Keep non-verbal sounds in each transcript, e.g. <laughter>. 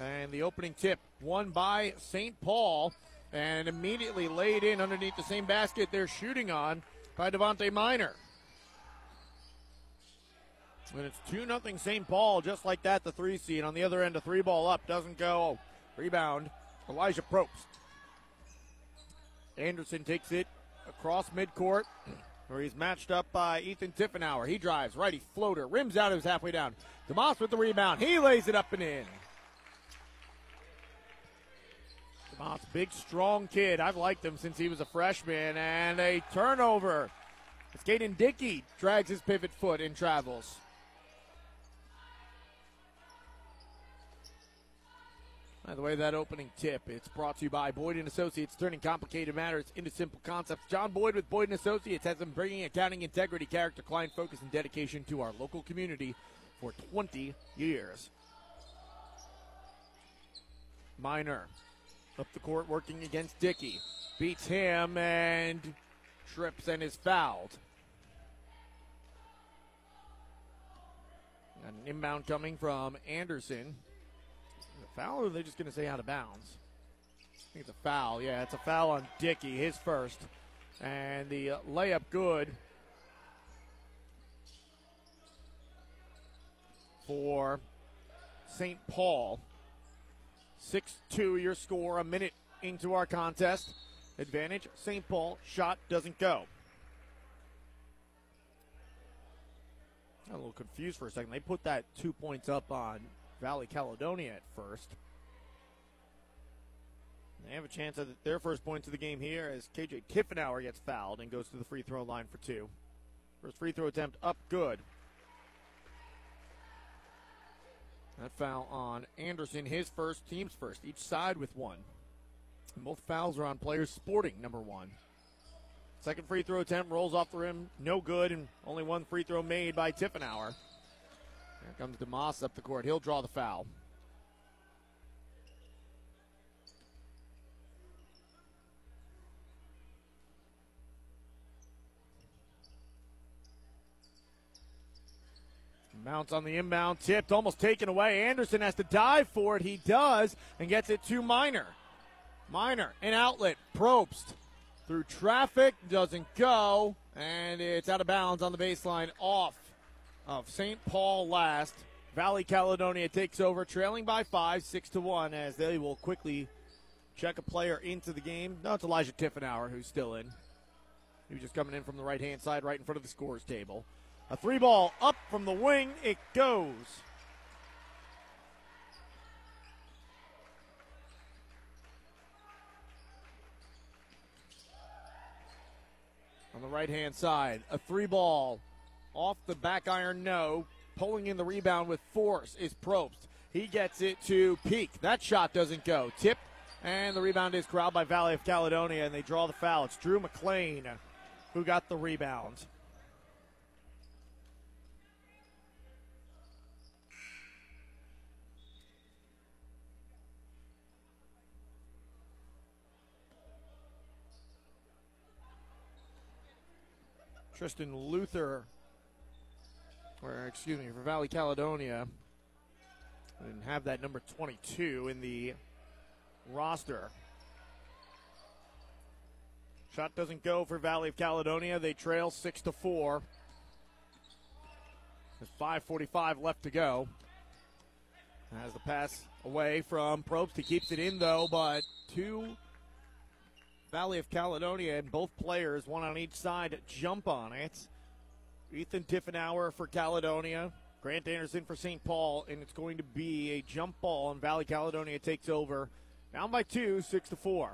And the opening tip won by St. Paul and immediately laid in underneath the same basket they're shooting on by Devontae Miner. And it's 2 0 St. Paul, just like that, the three seed. On the other end, a three ball up, doesn't go. Rebound, Elijah Probst. Anderson takes it across midcourt, where he's matched up by Ethan Tiffenauer. He drives, righty floater, rims out, is halfway down. DeMoss with the rebound. He lays it up and in. Big, strong kid. I've liked him since he was a freshman. And a turnover. It's Caden Dickey drags his pivot foot and travels. By the way, that opening tip, it's brought to you by Boyd Associates, turning complicated matters into simple concepts. John Boyd with Boyd Associates has been bringing accounting integrity, character, client focus, and dedication to our local community for 20 years. Miner up the court working against Dickey. Beats him and trips and is fouled. Got an inbound coming from Anderson The foul, or are they just going to say out of bounds? I think it's a foul. Yeah, it's a foul on Dickey, his first. And the uh, layup good for St. Paul. 6 2 your score, a minute into our contest. Advantage, St. Paul. Shot doesn't go. I'm a little confused for a second. They put that two points up on Valley Caledonia at first. They have a chance at their first points of the game here as KJ Tiffenauer gets fouled and goes to the free throw line for two. First free throw attempt up good. That foul on Anderson, his first, team's first, each side with one. And both fouls are on players sporting number one. Second free throw attempt rolls off the rim, no good, and only one free throw made by Tiffenauer. Here comes DeMoss up the court. He'll draw the foul. Mounts on the inbound, tipped, almost taken away. Anderson has to dive for it. He does, and gets it to Miner. Miner, an outlet. Probst through traffic, doesn't go, and it's out of bounds on the baseline off of St. Paul last. Valley Caledonia takes over, trailing by five, six to one, as they will quickly check a player into the game. No, it's Elijah Tiffenauer who's still in. He was just coming in from the right hand side, right in front of the scores table. A three ball up from the wing, it goes. On the right hand side, a three ball off the back iron, no. Pulling in the rebound with force is Probst. He gets it to Peak. That shot doesn't go. Tip, and the rebound is corralled by Valley of Caledonia, and they draw the foul. It's Drew McLean who got the rebound. Tristan Luther or excuse me, for Valley Caledonia. Didn't have that number 22 in the roster. Shot doesn't go for Valley of Caledonia. They trail six to four. There's 5:45 left to go. Has the pass away from Probst. He keeps it in though, but two Valley of Caledonia and both players, one on each side, jump on it. Ethan Tiffenauer for Caledonia, Grant Anderson for St. Paul, and it's going to be a jump ball, and Valley Caledonia takes over. Down by two, six to four.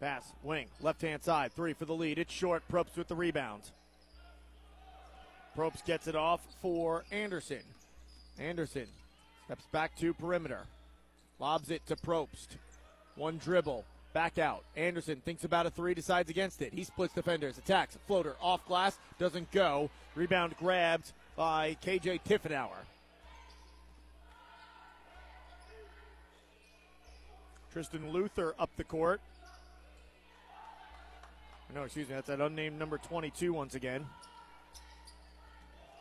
Pass, wing, left hand side, three for the lead. It's short. Probst with the rebound. Probst gets it off for Anderson. Anderson steps back to perimeter, lobs it to Probst. One dribble, Back out. Anderson thinks about a three, decides against it. He splits defenders, attacks, floater, off glass, doesn't go. Rebound grabbed by KJ Tiffenauer. Tristan Luther up the court. No, excuse me, that's that unnamed number 22 once again.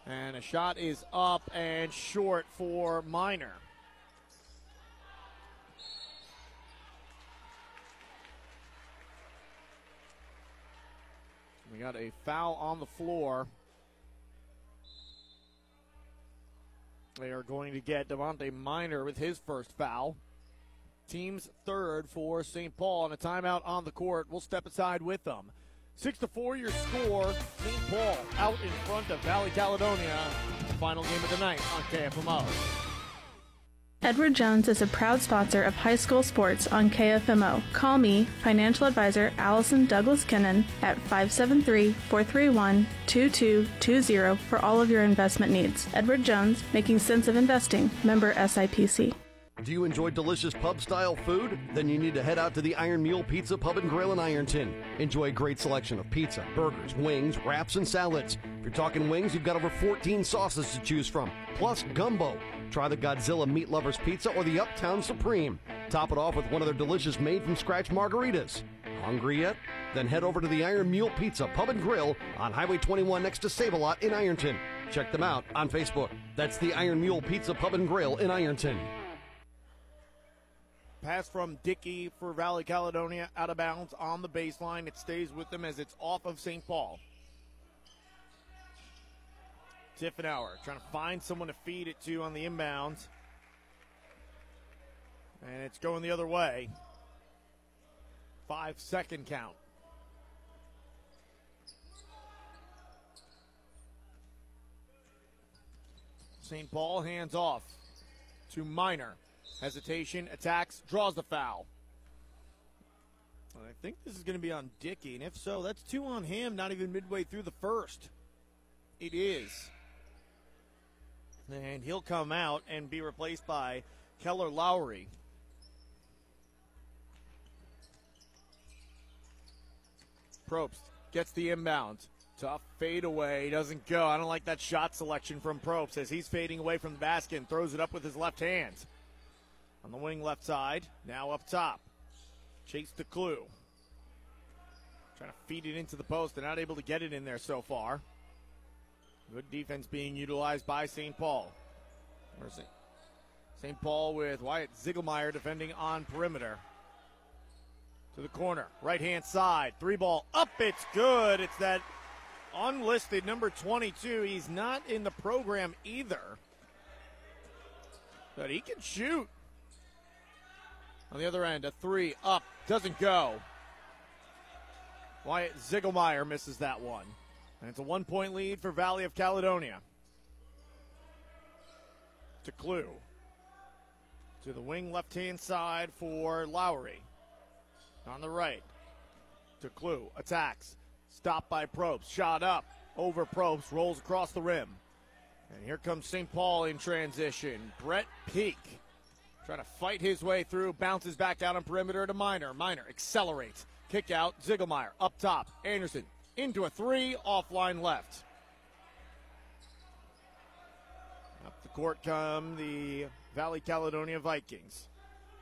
And a shot is up and short for Miner. We got a foul on the floor. They are going to get Devontae Miner with his first foul. Team's third for St. Paul, and a timeout on the court. We'll step aside with them. Six to four, your score. St. Paul out in front of Valley Caledonia. Final game of the night on KFMO. Edward Jones is a proud sponsor of high school sports on KFMO. Call me, financial advisor Allison Douglas Kinnon, at 573 431 2220 for all of your investment needs. Edward Jones, making sense of investing, member SIPC. Do you enjoy delicious pub style food? Then you need to head out to the Iron Mule Pizza Pub and Grill in Ironton. Enjoy a great selection of pizza, burgers, wings, wraps, and salads. If you're talking wings, you've got over 14 sauces to choose from, plus gumbo. Try the Godzilla Meat Lovers Pizza or the Uptown Supreme. Top it off with one of their delicious made from scratch margaritas. Hungry yet? Then head over to the Iron Mule Pizza Pub and Grill on Highway 21 next to Save a Lot in Ironton. Check them out on Facebook. That's the Iron Mule Pizza Pub and Grill in Ironton. Pass from Dickey for Valley Caledonia out of bounds on the baseline. It stays with them as it's off of St. Paul. Tiffenauer trying to find someone to feed it to on the inbounds. And it's going the other way. Five second count. St. Paul hands off to Miner. Hesitation, attacks, draws the foul. I think this is going to be on Dickey, and if so, that's two on him, not even midway through the first. It is. And he'll come out and be replaced by Keller Lowry. Probst gets the inbound. Tough fade away. Doesn't go. I don't like that shot selection from Probst as he's fading away from the basket and throws it up with his left hand. On the wing left side. Now up top. Chase DeClue. Trying to feed it into the post. They're not able to get it in there so far. Good defense being utilized by St. Paul. St. Paul with Wyatt Ziegelmeyer defending on perimeter. To the corner, right hand side, three ball up, it's good. It's that unlisted number 22. He's not in the program either, but he can shoot. On the other end, a three up, doesn't go. Wyatt Ziegelmeyer misses that one. And it's a one point lead for Valley of Caledonia. To Clue. To the wing left hand side for Lowry. On the right. To Clue. Attacks. Stopped by Probst. Shot up. Over Probst. Rolls across the rim. And here comes St. Paul in transition. Brett Peak. Trying to fight his way through. Bounces back out on perimeter to Miner. Miner accelerates. Kick out. Ziegelmeyer up top. Anderson into a three, offline left. Up the court come the Valley Caledonia Vikings.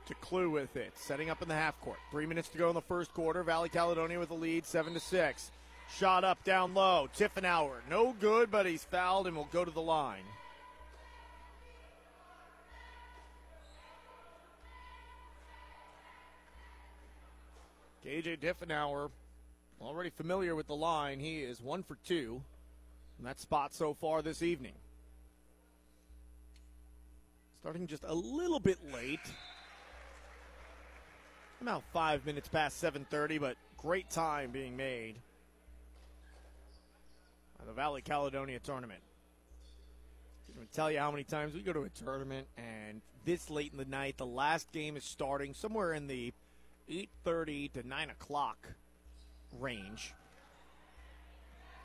To Clue with it, setting up in the half court. Three minutes to go in the first quarter. Valley Caledonia with the lead, seven to six. Shot up down low. Tiffenauer, no good, but he's fouled and will go to the line. KJ Tiffenauer Already familiar with the line, he is one for two in that spot so far this evening. Starting just a little bit late. About five minutes past 7:30, but great time being made by the Valley Caledonia tournament. I'm going to tell you how many times we go to a tournament, and this late in the night, the last game is starting somewhere in the 8:30 to 9 o'clock range.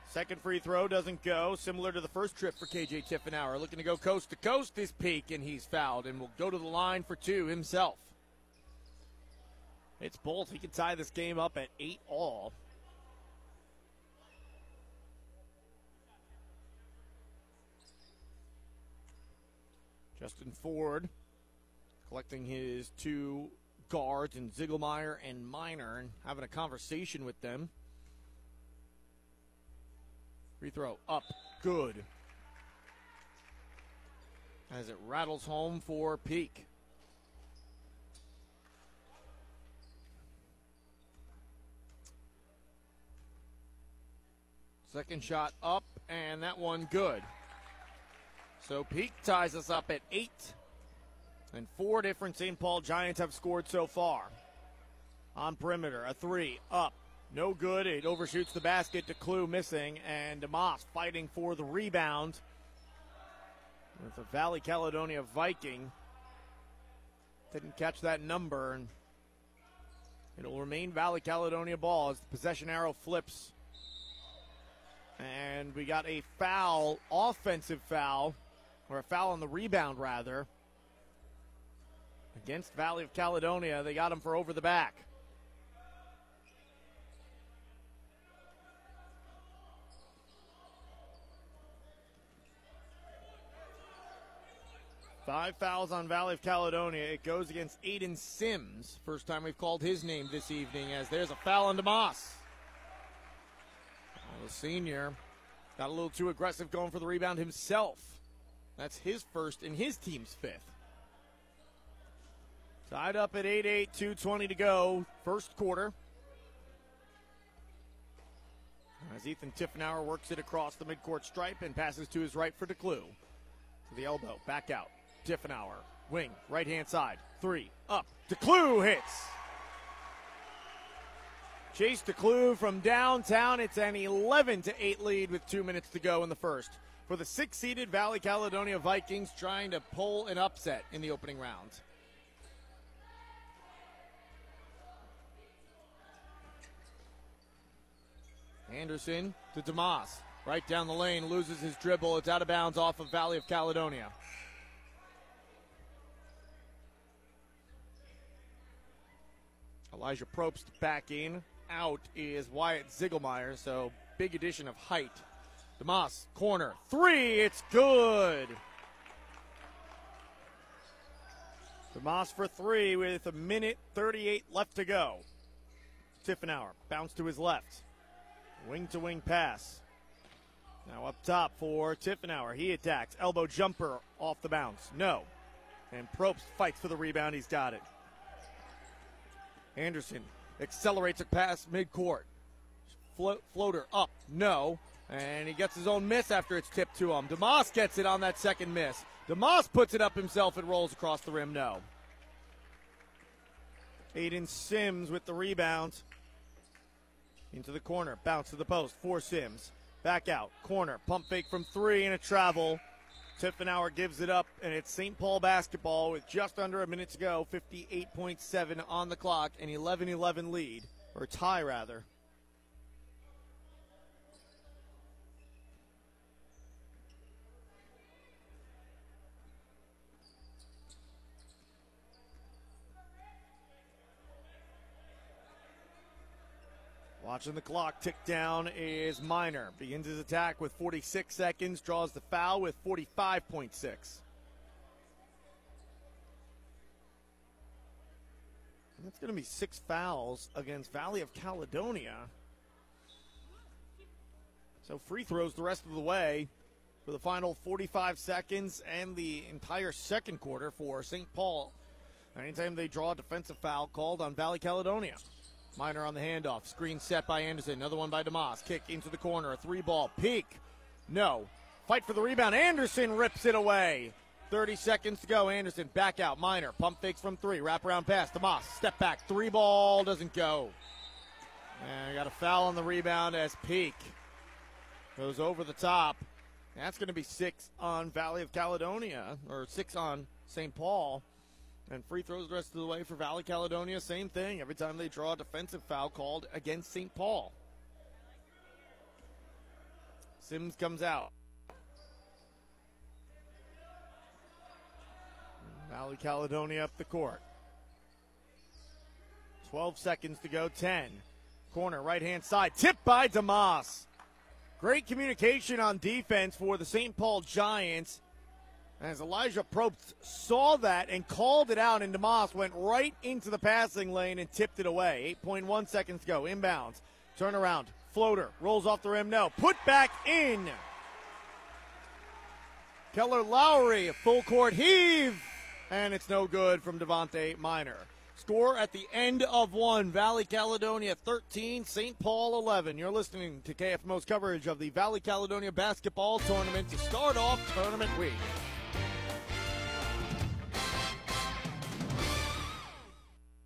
Second free throw doesn't go, similar to the first trip for KJ Tiffenauer. Looking to go coast to coast this peak, and he's fouled and will go to the line for two himself. It's Bolt. He can tie this game up at eight all. Justin Ford collecting his two guards and Ziegelmeyer and Miner and having a conversation with them. Free throw up, good. As it rattles home for Peak. Second shot up, and that one good. So Peak ties us up at eight. And four different St. Paul Giants have scored so far. On perimeter, a three, up, no good. It overshoots the basket. DeClue missing, and DeMoss fighting for the rebound with the Valley Caledonia Viking. Didn't catch that number, and it'll remain Valley Caledonia ball as the possession arrow flips. And we got a foul, offensive foul, or a foul on the rebound, rather, against Valley of Caledonia. They got him for over the back. Five fouls on Valley of Caledonia. It goes against Aiden Sims. First time we've called his name this evening, as there's a foul on DeMoss. Well, the senior got a little too aggressive going for the rebound himself. That's his first and his team's fifth. Tied up at 8 8, 2.20 to go, first quarter. As Ethan Tiffenauer works it across the midcourt stripe and passes to his right for DeClue. To the elbow, back out. Tiffenauer, wing, right hand side, three, up. DeClue hits. Chase DeClue from downtown. It's an 11 to 8 lead with two minutes to go in the first. For the six seeded Valley Caledonia Vikings trying to pull an upset in the opening round. Anderson to DeMoss. Right down the lane, loses his dribble. It's out of bounds off of Valley of Caledonia. Elijah Probst back in. Out is Wyatt Ziegelmeyer, so big addition of height. DeMoss, corner, three, it's good. DeMoss for three with a minute 38 left to go. Tiffenauer, bounce to his left. Wing to wing pass. Now up top for Tiffenauer. He attacks. Elbow jumper off the bounce. No. And Probst fights for the rebound. He's got it. Anderson accelerates a pass midcourt. Flo- floater up. No. And he gets his own miss after it's tipped to him. DeMoss gets it on that second miss. DeMoss puts it up himself. and rolls across the rim. No. Aiden Sims with the rebound. Into the corner. Bounce to the post for Sims. Back out. Corner. Pump fake from three and a travel. Tiffenauer gives it up, and it's St. Paul basketball with just under a minute to go. 58.7 on the clock, an 11 11 lead, or tie rather. Watching the clock tick down is Miner. Begins his attack with 46 seconds, draws the foul with 45.6. That's going to be six fouls against Valley of Caledonia. So free throws the rest of the way for the final 45 seconds and the entire second quarter for St. Paul. Anytime they draw a defensive foul called on Valley Caledonia. Miner on the handoff. Screen set by Anderson. Another one by DeMoss. Kick into the corner. A three ball. Peak. No. Fight for the rebound. Anderson rips it away. 30 seconds to go. Anderson back out. Miner. Pump fakes from three. Wrap around pass. DeMoss. Step back. Three ball. Doesn't go. And got a foul on the rebound as Peak goes over the top. That's going to be six on Valley of Caledonia, or six on St. Paul. And free throws the rest of the way for Valley Caledonia, same thing. Every time they draw a defensive foul called against St. Paul. Sims comes out. Valley Caledonia up the court. 12 seconds to go, 10. Corner, right hand side, tipped by DeMoss. Great communication on defense for the St. Paul Giants. As Elijah Probst saw that and called it out, and DeMoss went right into the passing lane and tipped it away. 8.1 seconds go. Inbounds. Turn around. Floater. Rolls off the rim. No. Put back in. Keller Lowry. Full court heave. And it's no good from Devontae Miner. Score at the end of one Valley Caledonia 13, St. Paul 11. You're listening to KFMO's coverage of the Valley Caledonia basketball tournament to start off tournament week.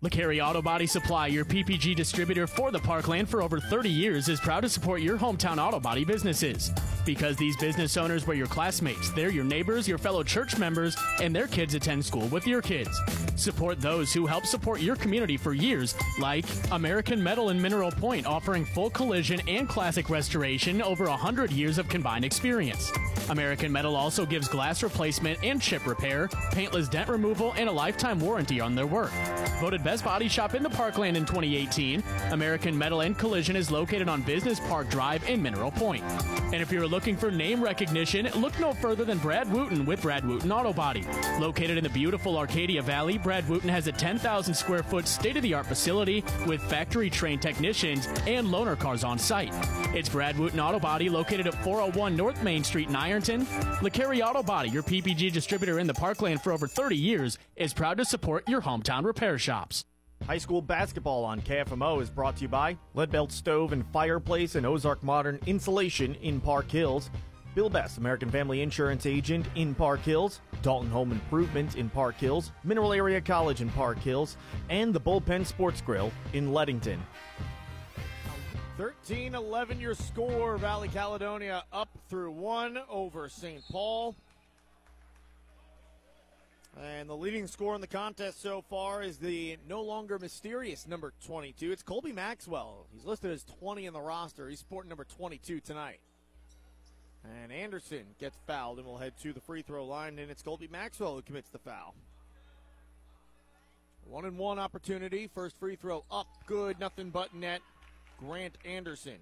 LeCarry Auto Body Supply, your PPG distributor for the Parkland for over 30 years, is proud to support your hometown auto body businesses. Because these business owners were your classmates, they're your neighbors, your fellow church members, and their kids attend school with your kids. Support those who help support your community for years, like American Metal and Mineral Point, offering full collision and classic restoration over 100 years of combined experience. American Metal also gives glass replacement and chip repair, paintless dent removal, and a lifetime warranty on their work. Voted best body shop in the Parkland in 2018, American Metal and Collision is located on Business Park Drive in Mineral Point. And if you're looking for name recognition, look no further than Brad Wooten with Brad Wooten Auto Body. Located in the beautiful Arcadia Valley, Brad Wooten has a 10,000 square foot state of the art facility with factory trained technicians and loaner cars on site. It's Brad Wooten Auto Body located at 401 North Main Street in Ironton. LeCarry Auto Body, your PPG distributor in the Parkland for over 30 years, is proud to support your hometown repair shops. High school basketball on KFMO is brought to you by Leadbelt Stove and Fireplace and Ozark Modern Insulation in Park Hills. Bill Best, American Family Insurance Agent in Park Hills, Dalton Home Improvement in Park Hills, Mineral Area College in Park Hills, and the Bullpen Sports Grill in Leadington. 13 11 your score. Valley Caledonia up through one over St. Paul. And the leading score in the contest so far is the no longer mysterious number 22. It's Colby Maxwell. He's listed as 20 in the roster. He's sporting number 22 tonight. And Anderson gets fouled and will head to the free throw line, and it's Colby Maxwell who commits the foul. One and one opportunity. First free throw up, good, nothing but net. Grant Anderson.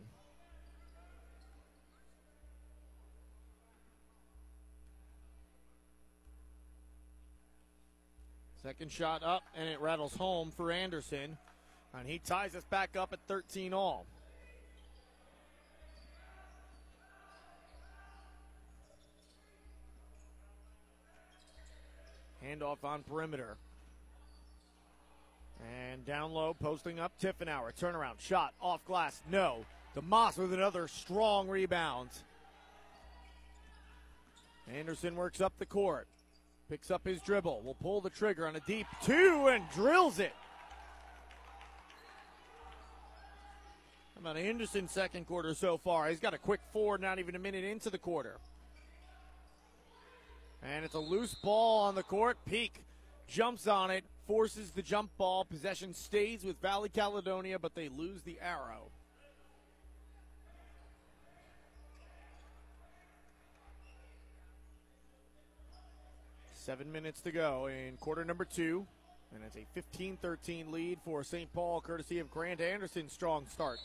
Second shot up, and it rattles home for Anderson. And he ties us back up at 13 all. Handoff on perimeter. And down low, posting up Tiffenauer. Turnaround shot off glass. No. DeMoss with another strong rebound. Anderson works up the court. Picks up his dribble. Will pull the trigger on a deep two and drills it. How about Anderson's second quarter so far? He's got a quick four, not even a minute into the quarter. And it's a loose ball on the court. Peak jumps on it, forces the jump ball. Possession stays with Valley Caledonia, but they lose the arrow. Seven minutes to go in quarter number two. And it's a 15 13 lead for St. Paul, courtesy of Grant Anderson's strong start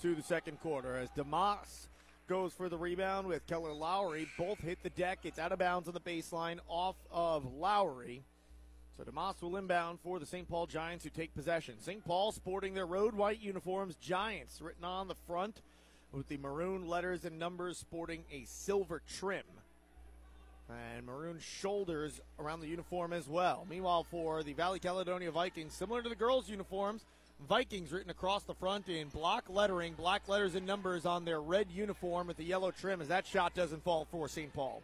to the second quarter. As DeMoss goes for the rebound with Keller Lowry. Both hit the deck. It's out of bounds on the baseline off of Lowry. So DeMoss will inbound for the St. Paul Giants who take possession. St. Paul sporting their road white uniforms, Giants written on the front with the maroon letters and numbers sporting a silver trim. And maroon shoulders around the uniform as well. Meanwhile, for the Valley Caledonia Vikings, similar to the girls' uniforms, Vikings written across the front in block lettering, black letters and numbers on their red uniform with the yellow trim as that shot doesn't fall for St. Paul.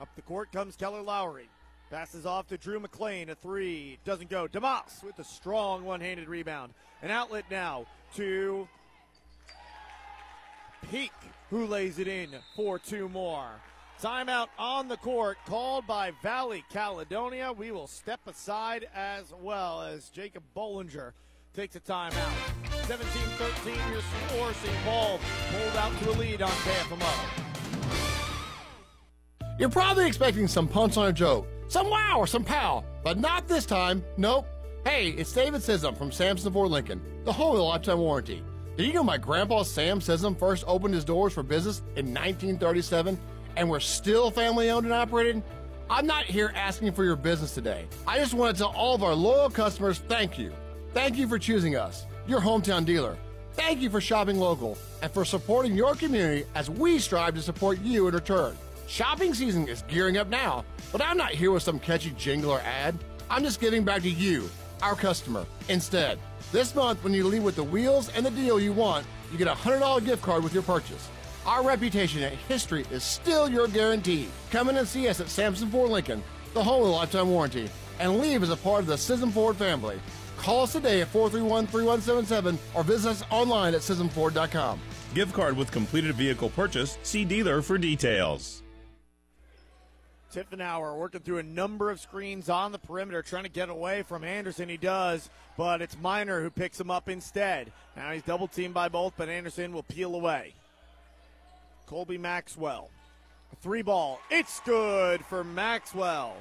Up the court comes Keller Lowry. Passes off to Drew McLean. A three. Doesn't go. DeMoss with a strong one handed rebound. An outlet now to Peak, who lays it in for two more. Timeout on the court called by Valley Caledonia. We will step aside as well as Jacob Bollinger takes a timeout. 17 13 your score. St. Paul pulled out to a lead on KFMO. You're probably expecting some punch on a joke, some wow or some pow, but not this time. Nope. Hey, it's David Sism from Samson Ford Lincoln, the home of the lifetime warranty. Did you know my grandpa Sam Sism first opened his doors for business in 1937 and we're still family owned and operated? I'm not here asking for your business today. I just want to tell all of our loyal customers thank you. Thank you for choosing us, your hometown dealer. Thank you for shopping local and for supporting your community as we strive to support you in return. Shopping season is gearing up now, but I'm not here with some catchy jingle or ad. I'm just giving back to you, our customer. Instead, this month when you leave with the wheels and the deal you want, you get a $100 gift card with your purchase. Our reputation and history is still your guarantee. Come in and see us at Samson Ford Lincoln, the home of the lifetime warranty, and leave as a part of the Sism Ford family. Call us today at 431 3177 or visit us online at SismFord.com. Gift card with completed vehicle purchase. See dealer for details. Tiffenauer working through a number of screens on the perimeter, trying to get away from Anderson. He does, but it's Miner who picks him up instead. Now he's double teamed by both, but Anderson will peel away. Colby Maxwell. A three ball. It's good for Maxwell.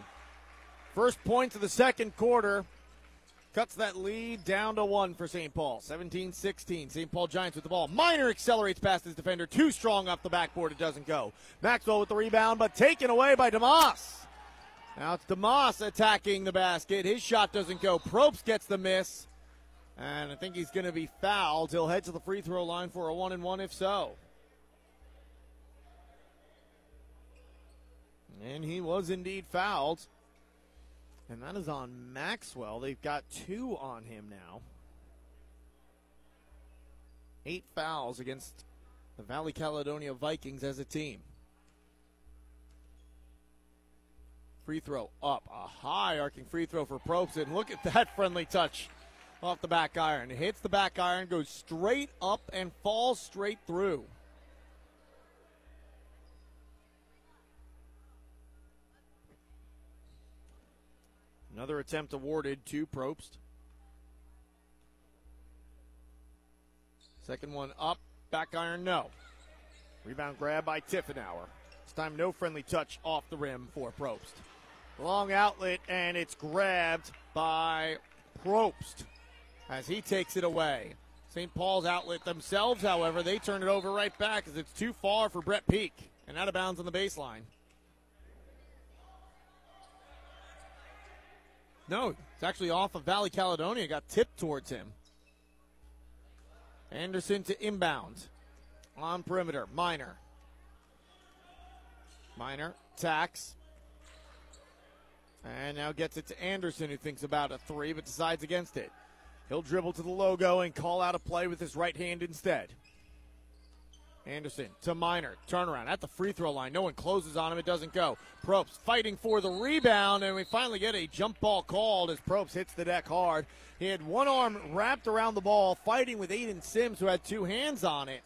First points of the second quarter. Cuts that lead down to one for St. Paul. 17 16. St. Paul Giants with the ball. Miner accelerates past his defender. Too strong off the backboard. It doesn't go. Maxwell with the rebound, but taken away by DeMoss. Now it's DeMoss attacking the basket. His shot doesn't go. Probst gets the miss. And I think he's going to be fouled. He'll head to the free throw line for a one and one if so. And he was indeed fouled. And that is on Maxwell. They've got two on him now. Eight fouls against the Valley Caledonia Vikings as a team. Free throw up. A high arcing free throw for Probst. And look at that <laughs> friendly touch off the back iron. It hits the back iron, goes straight up, and falls straight through. Another attempt awarded to Probst. Second one up, back iron, no. Rebound grab by Tiffenauer. This time, no friendly touch off the rim for Probst. Long outlet, and it's grabbed by Probst as he takes it away. St. Paul's outlet themselves, however, they turn it over right back as it's too far for Brett Peak and out of bounds on the baseline. No, it's actually off of Valley Caledonia. Got tipped towards him. Anderson to inbound. On perimeter. Miner. Miner. Tax. And now gets it to Anderson, who thinks about a three, but decides against it. He'll dribble to the logo and call out a play with his right hand instead. Anderson to Miner. Turnaround at the free throw line. No one closes on him. It doesn't go. Probst fighting for the rebound, and we finally get a jump ball called as Probst hits the deck hard. He had one arm wrapped around the ball, fighting with Aiden Sims, who had two hands on it.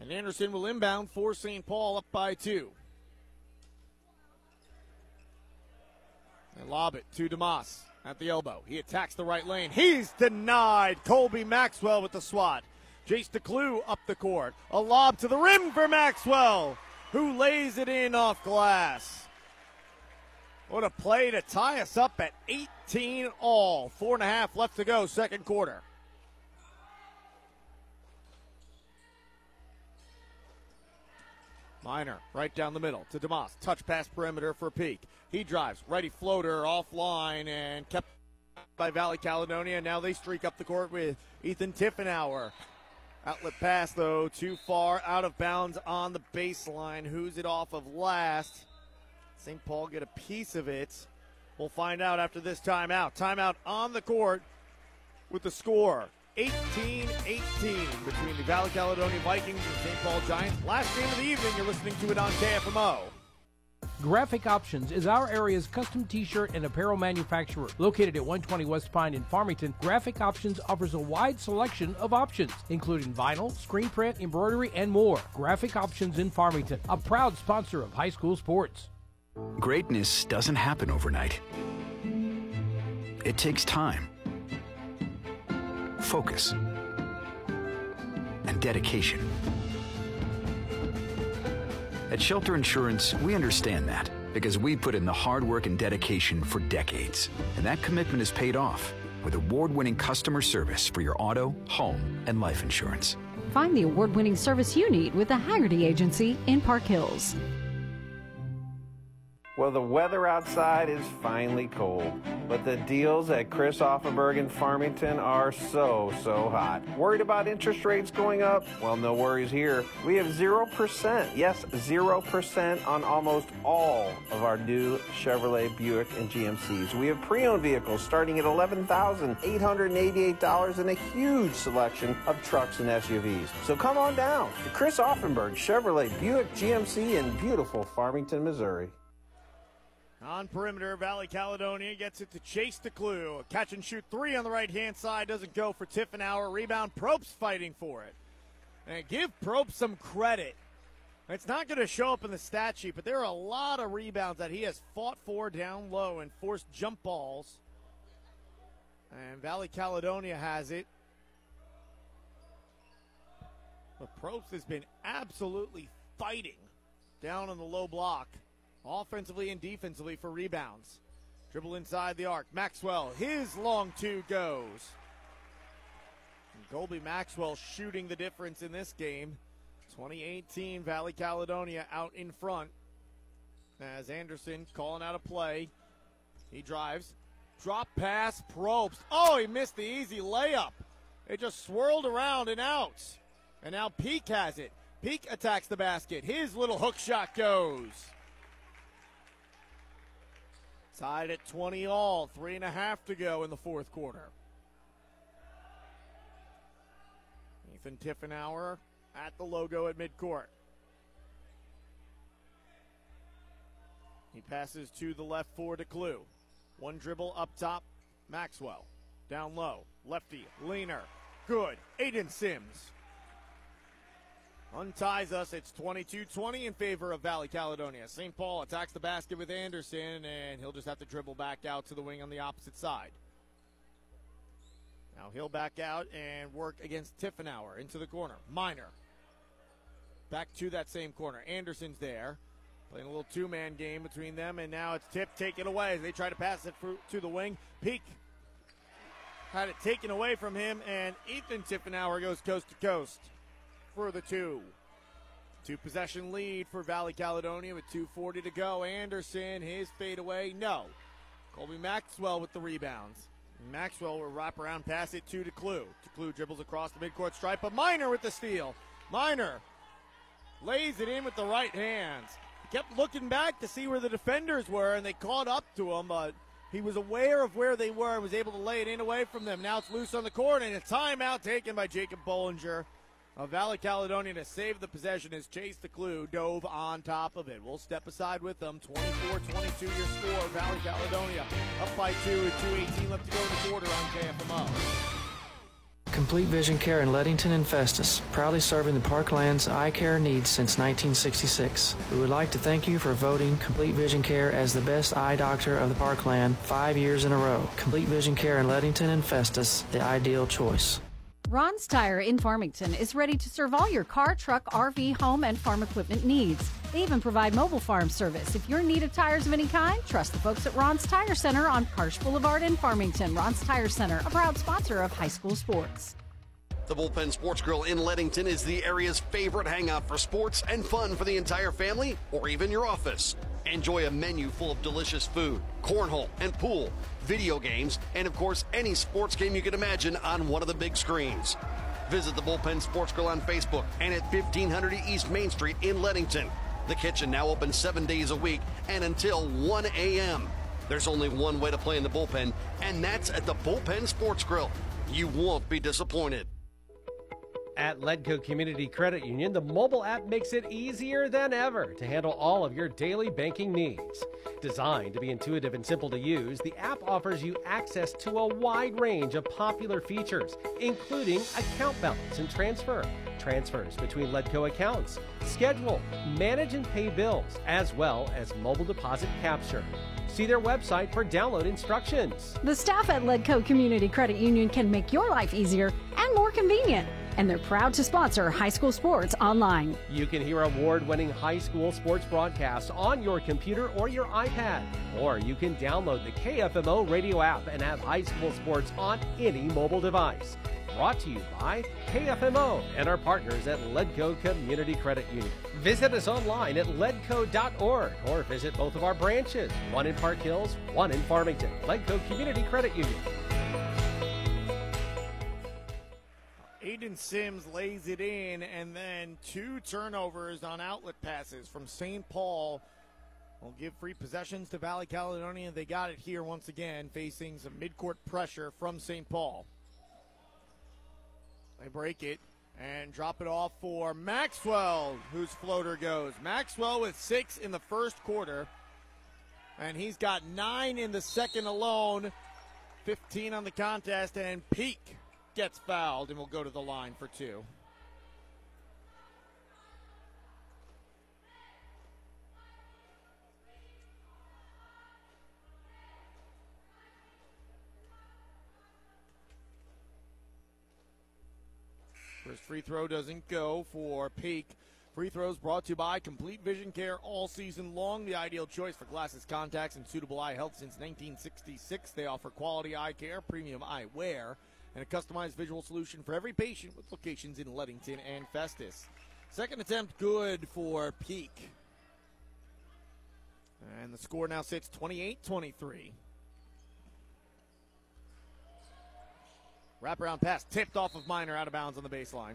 And Anderson will inbound for St. Paul up by two. And lob it to DeMoss at the elbow. He attacks the right lane. He's denied. Colby Maxwell with the swat. Jace DeClue up the court. A lob to the rim for Maxwell, who lays it in off glass. What a play to tie us up at 18 all. Four and a half left to go, second quarter. Miner right down the middle to DeMoss. Touch pass perimeter for Peak. He drives. Righty floater offline and kept by Valley Caledonia. Now they streak up the court with Ethan Tiffenauer. Outlet pass, though, too far out of bounds on the baseline. Who's it off of last? St. Paul get a piece of it. We'll find out after this timeout. Timeout on the court with the score 18 18 between the Valley Caledonia Vikings and St. Paul Giants. Last game of the evening, you're listening to it on KFMO. Graphic Options is our area's custom t-shirt and apparel manufacturer. Located at 120 West Pine in Farmington, Graphic Options offers a wide selection of options, including vinyl, screen print, embroidery, and more. Graphic Options in Farmington, a proud sponsor of high school sports. Greatness doesn't happen overnight. It takes time, focus, and dedication. At Shelter Insurance, we understand that because we put in the hard work and dedication for decades. And that commitment is paid off with award winning customer service for your auto, home, and life insurance. Find the award winning service you need with the Haggerty Agency in Park Hills. Well, the weather outside is finally cold, but the deals at Chris Offenberg in Farmington are so, so hot. Worried about interest rates going up? Well, no worries here. We have 0%, yes, 0% on almost all of our new Chevrolet, Buick, and GMCs. We have pre owned vehicles starting at $11,888 and a huge selection of trucks and SUVs. So come on down to Chris Offenberg Chevrolet, Buick, GMC in beautiful Farmington, Missouri. On perimeter, Valley Caledonia gets it to Chase DeClue. catch and shoot three on the right hand side doesn't go for Tiffenauer. Rebound, Probst fighting for it. And give Probst some credit. It's not going to show up in the stat sheet, but there are a lot of rebounds that he has fought for down low and forced jump balls. And Valley Caledonia has it. But Probst has been absolutely fighting down in the low block offensively and defensively for rebounds. Dribble inside the arc. Maxwell, his long two goes. And Maxwell shooting the difference in this game. 2018 Valley Caledonia out in front. As Anderson calling out a play. He drives. Drop pass, Probst. Oh, he missed the easy layup. It just swirled around and out. And now Peak has it. Peak attacks the basket. His little hook shot goes. Tied at 20 all. Three and a half to go in the fourth quarter. Ethan Tiffenauer at the logo at midcourt. He passes to the left for DeClue. One dribble up top. Maxwell. Down low. Lefty. Leaner. Good. Aiden Sims unties us. It's 22 20 in favor of Valley Caledonia. St. Paul attacks the basket with Anderson, and he'll just have to dribble back out to the wing on the opposite side. Now he'll back out and work against Tiffenauer into the corner. Miner. Back to that same corner. Anderson's there. Playing a little two man game between them, and now it's Tip taken away as they try to pass it to the wing. Peak had it taken away from him, and Ethan Tiffenauer goes coast to coast for the two. Two possession lead for Valley Caledonia with 2.40 to go. Anderson, his fadeaway, no. Colby Maxwell with the rebounds. Maxwell will wrap around, pass it to DeClue. DeClue dribbles across the midcourt stripe, but Miner with the steal. Miner lays it in with the right hands. He kept looking back to see where the defenders were, and they caught up to him, but he was aware of where they were and was able to lay it in away from them. Now it's loose on the court, and a timeout taken by Jacob Bollinger Uh, of Valley Caledonia to save the possession as Chase clue, dove on top of it. We'll step aside with them. 24-22 your score. Valley Caledonia up by two with 2.18 left to go in the quarter on KFMO. Complete Vision Care in Leadington and Festus, proudly serving the Parkland's eye care needs since 1966. We would like to thank you for voting Complete Vision Care as the best eye doctor of the Parkland five years in a row. Complete Vision Care in Leadington and Festus, the ideal choice. Ron's Tire in Farmington is ready to serve all your car, truck, RV, home, and farm equipment needs. They even provide mobile farm service. If you're in need of tires of any kind, trust the folks at Ron's Tire Center on Karsch Boulevard in Farmington. Ron's Tire Center, a proud sponsor of high school sports. The Bullpen Sports Grill in Leadington is the area's favorite hangout for sports and fun for the entire family or even your office. Enjoy a menu full of delicious food, cornhole and pool, video games, and of course, any sports game you can imagine on one of the big screens. Visit the Bullpen Sports Grill on Facebook and at 1500 East Main Street in Leadington. The kitchen now open seven days a week and until 1 a.m. There's only one way to play in the bullpen, and that's at the Bullpen Sports Grill. You won't be disappointed. At Ledco Community Credit Union, the mobile app makes it easier than ever to handle all of your daily banking needs. Designed to be intuitive and simple to use, the app offers you access to a wide range of popular features, including account balance and transfer, transfers between Ledco accounts, schedule, manage and pay bills, as well as mobile deposit capture. See their website for download instructions. The staff at Ledco Community Credit Union can make your life easier and more convenient and they're proud to sponsor high school sports online. You can hear award winning high school sports broadcasts on your computer or your iPad, or you can download the KFMO radio app and have high school sports on any mobile device. brought to you by KFMO and our partners at Ledco Community Credit Union. Visit us online at ledco.org or visit both of our branches, one in Park Hills, one in Farmington. Ledco Community Credit Union. Aiden Sims lays it in, and then two turnovers on outlet passes from St. Paul will give free possessions to Valley Caledonia. They got it here once again, facing some midcourt pressure from St. Paul. They break it and drop it off for Maxwell, whose floater goes. Maxwell with six in the first quarter, and he's got nine in the second alone, 15 on the contest, and Peak gets fouled and will go to the line for two. First free throw doesn't go for Peak. Free throws brought to you by Complete Vision Care all season long. The ideal choice for glasses, contacts, and suitable eye health since 1966. They offer quality eye care, premium eyewear, and a customized visual solution for every patient with locations in Leadington and Festus. Second attempt good for Peak. And the score now sits 28 23. Wraparound pass tipped off of Miner out of bounds on the baseline.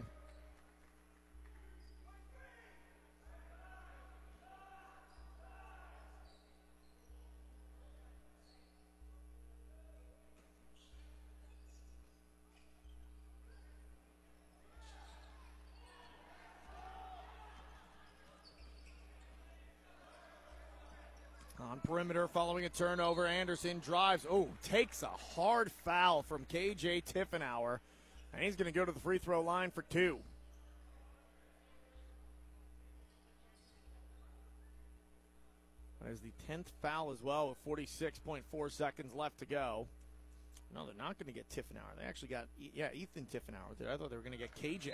Perimeter, following a turnover, Anderson drives. Oh, takes a hard foul from KJ Tiffenauer. And he's going to go to the free throw line for two. That is the 10th foul as well with 46.4 seconds left to go. No, they're not going to get Tiffenauer. They actually got, yeah, Ethan Tiffenauer. There. I thought they were going to get KJ.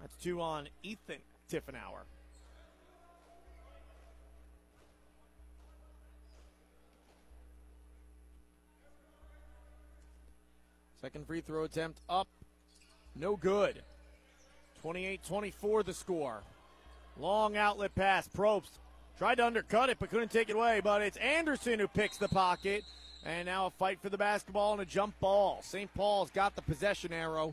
That's two on Ethan Tiffenauer. Second free throw attempt up. No good. 28 24 the score. Long outlet pass. Probst tried to undercut it but couldn't take it away. But it's Anderson who picks the pocket. And now a fight for the basketball and a jump ball. St. Paul's got the possession arrow.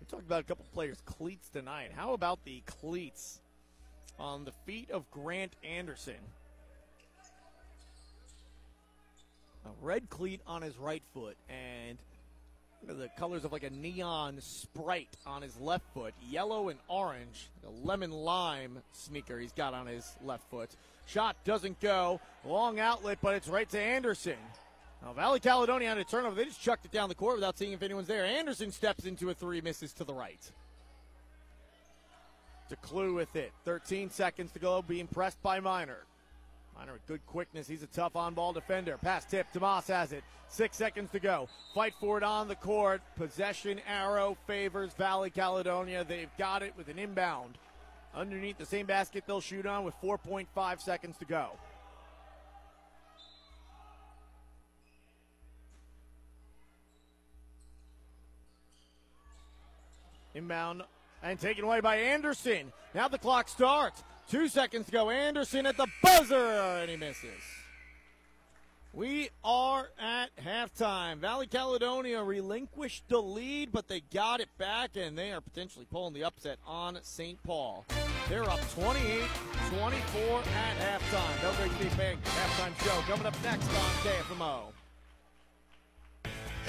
We talked about a couple players' cleats tonight. How about the cleats on the feet of Grant Anderson? A red cleat on his right foot and the colors of like a neon sprite on his left foot, yellow and orange, a lemon lime sneaker he's got on his left foot. Shot doesn't go, long outlet, but it's right to Anderson. Now Valley Caledonia on a turnover, they just chucked it down the court without seeing if anyone's there. Anderson steps into a three, misses to the right. DeClue with it, 13 seconds to go, being pressed by Miner. Miner with good quickness. He's a tough on ball defender. Pass tip. Tomas has it. Six seconds to go. Fight for it on the court. Possession arrow favors Valley Caledonia. They've got it with an inbound. Underneath the same basket they'll shoot on with 4.5 seconds to go. Inbound and taken away by Anderson. Now the clock starts. Two seconds to go. Anderson at the buzzer, and he misses. We are at halftime. Valley Caledonia relinquished the lead, but they got it back, and they are potentially pulling the upset on St. Paul. They're up 28 24 at halftime. Belgrade State Bank halftime show coming up next on KFMO.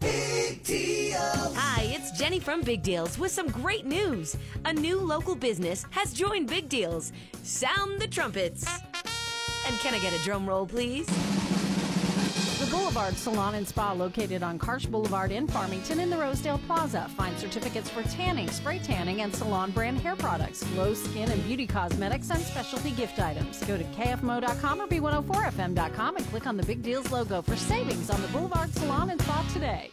Big deals. Hi, it's Jenny from Big Deals with some great news. A new local business has joined Big Deals. Sound the trumpets. And can I get a drum roll, please? Boulevard Salon and Spa located on Karsch Boulevard in Farmington in the Rosedale Plaza. Find certificates for tanning, spray tanning, and salon brand hair products, glow skin and beauty cosmetics, and specialty gift items. Go to kfmo.com or b104fm.com and click on the Big Deals logo for savings on the Boulevard Salon and Spa today.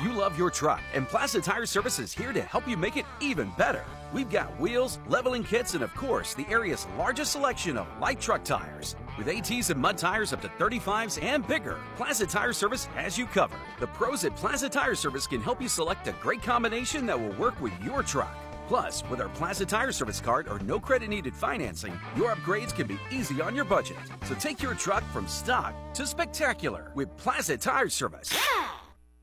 You love your truck, and Plaza Tire Service is here to help you make it even better. We've got wheels, leveling kits, and of course, the area's largest selection of light truck tires. With ATs and mud tires up to 35s and bigger, Plaza Tire Service has you covered. The pros at Plaza Tire Service can help you select a great combination that will work with your truck. Plus, with our Plaza Tire Service card or no credit needed financing, your upgrades can be easy on your budget. So take your truck from stock to spectacular with Plaza Tire Service.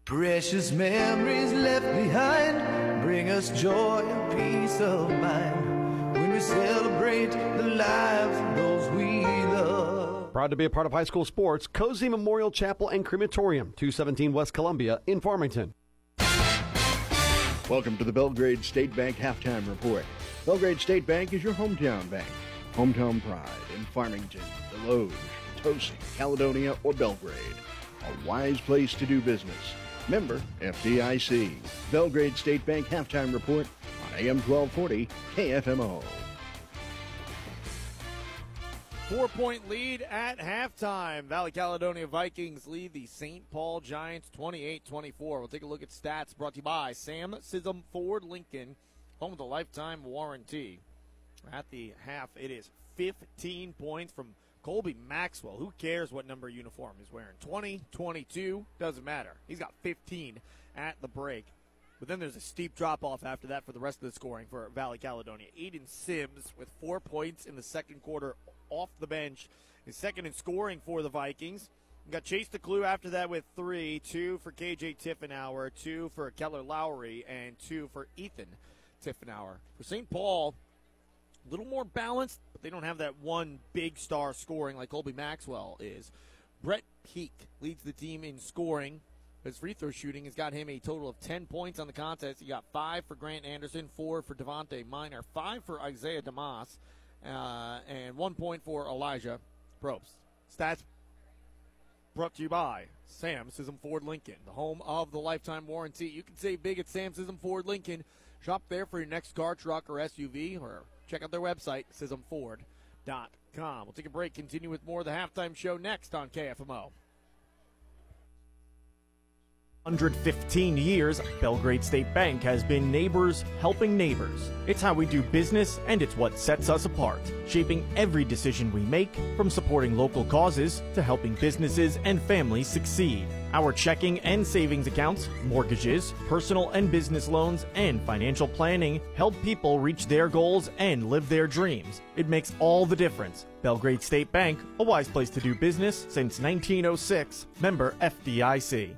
Precious memories left behind bring us joy and peace of mind when we celebrate the lives of those we love. Proud to be a part of high school sports, Cozean Memorial Chapel and Crematorium, 217 West Columbia in Farmington. Welcome to the Belgrade State Bank Halftime Report. Belgrade State Bank is your hometown bank. Hometown pride in Farmington, Desloge, Potosi, Caledonia, or Belgrade. A wise place to do business. Member FDIC. Belgrade State Bank Halftime Report on AM 1240 KFMO. Four point lead at halftime. Valley Caledonia Vikings lead the St. Paul Giants 28 24. We'll take a look at stats brought to you by Sam Scism Ford Lincoln, home of the lifetime warranty. At the half, it is 15 points from Colby Maxwell. Who cares what number uniform he's wearing? 20, 22, doesn't matter. He's got 15 at the break. But then there's a steep drop off after that for the rest of the scoring for Valley Caledonia. Aiden Sims with four points in the second quarter off the bench is second in scoring for the Vikings. We got Chase DeClue after that with three, two for KJ Tiffenauer, two for Keller Lowry, and two for Ethan Tiffenauer. For St. Paul, a little more balanced, but they don't have that one big star scoring like Colby Maxwell is. Brett Peak leads the team in scoring. His free throw shooting has got him a total of 10 points on the contest. He got five for Grant Anderson, four for Devontae Miner, five for Isaiah Damas, uh, and one point for Elijah Probst. Stats brought to you by Sam Scism Ford Lincoln, the home of the lifetime warranty. You can save big at Sam Scism Ford Lincoln. Shop there for your next car, truck, or SUV, or check out their website, ScismFord.com. We'll take a break, continue with more of the halftime show next on KFMO. 115 years, Belgrade State Bank has been neighbors helping neighbors. It's how we do business and it's what sets us apart, shaping every decision we make from supporting local causes to helping businesses and families succeed. Our checking and savings accounts, mortgages, personal and business loans, and financial planning help people reach their goals and live their dreams. It makes all the difference. Belgrade State Bank, a wise place to do business since 1906, member FDIC.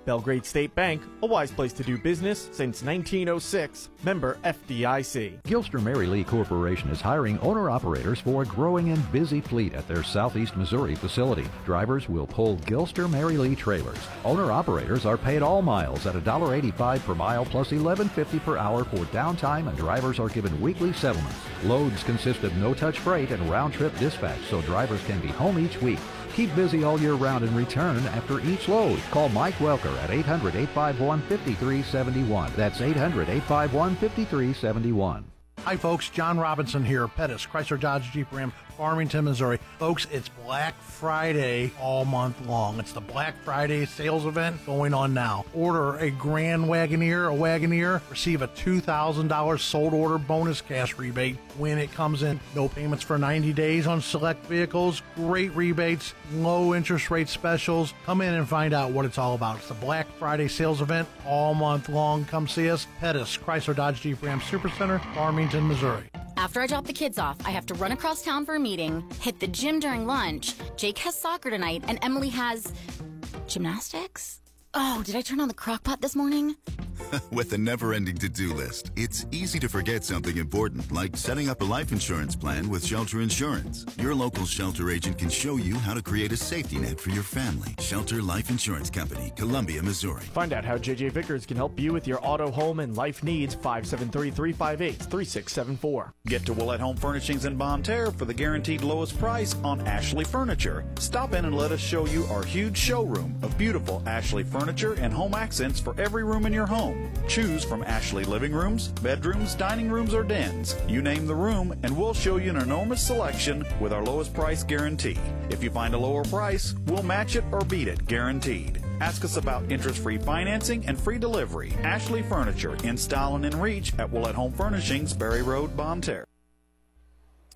Belgrade State Bank, a wise place to do business since 1906, member FDIC. Gilster Mary Lee Corporation is hiring owner operators for a growing and busy fleet at their Southeast Missouri facility. Drivers will pull Gilster Mary Lee trailers. Owner operators are paid all miles at $1.85 per mile plus $11.50 per hour for downtime and drivers are given weekly settlements. Loads consist of no-touch freight and round-trip dispatch so drivers can be home each week. Keep busy all year round and return after each load. Call Mike Welker at 800 851 5371. That's 800 851 5371. Hi, folks. John Robinson here, Pettis, Chrysler Dodge Jeep Ram, Farmington, Missouri. Folks, it's Black Friday all month long. It's the Black Friday sales event going on now. Order a Grand Wagoneer, a Wagoneer, receive a $2,000 sold order bonus cash rebate when it comes in. No payments for 90 days on select vehicles, great rebates, low interest rate specials. Come in and find out what it's all about. It's the Black Friday sales event all month long. Come see us. Pettis, Chrysler Dodge Jeep Ram Supercenter, Farmington, Missouri. After I drop the kids off, I have to run across town for a meeting, hit the gym during lunch. Jake has soccer tonight, and Emily has gymnastics? Oh, did I turn on the crock pot this morning? <laughs> With a never ending to do list, it's easy to forget something important like setting up a life insurance plan with Shelter Insurance. Your local shelter agent can show you how to create a safety net for your family. Shelter Life Insurance Company, Columbia, Missouri. Find out how JJ Vickers can help you with your auto, home, and life needs. 573 358 3674. Get to Willett Home Furnishings in Bonne Terre for the guaranteed lowest price on Ashley Furniture. Stop in and let us show you our huge showroom of beautiful Ashley furniture and home accents for every room in your home. Choose from Ashley living rooms, bedrooms, dining rooms, or dens. You name the room, and we'll show you an enormous selection with our lowest price guarantee. If you find a lower price, we'll match it or beat it, guaranteed. Ask us about interest-free financing and free delivery. Ashley Furniture in style and in reach at Willett Home Furnishings, Berry Road, Terre.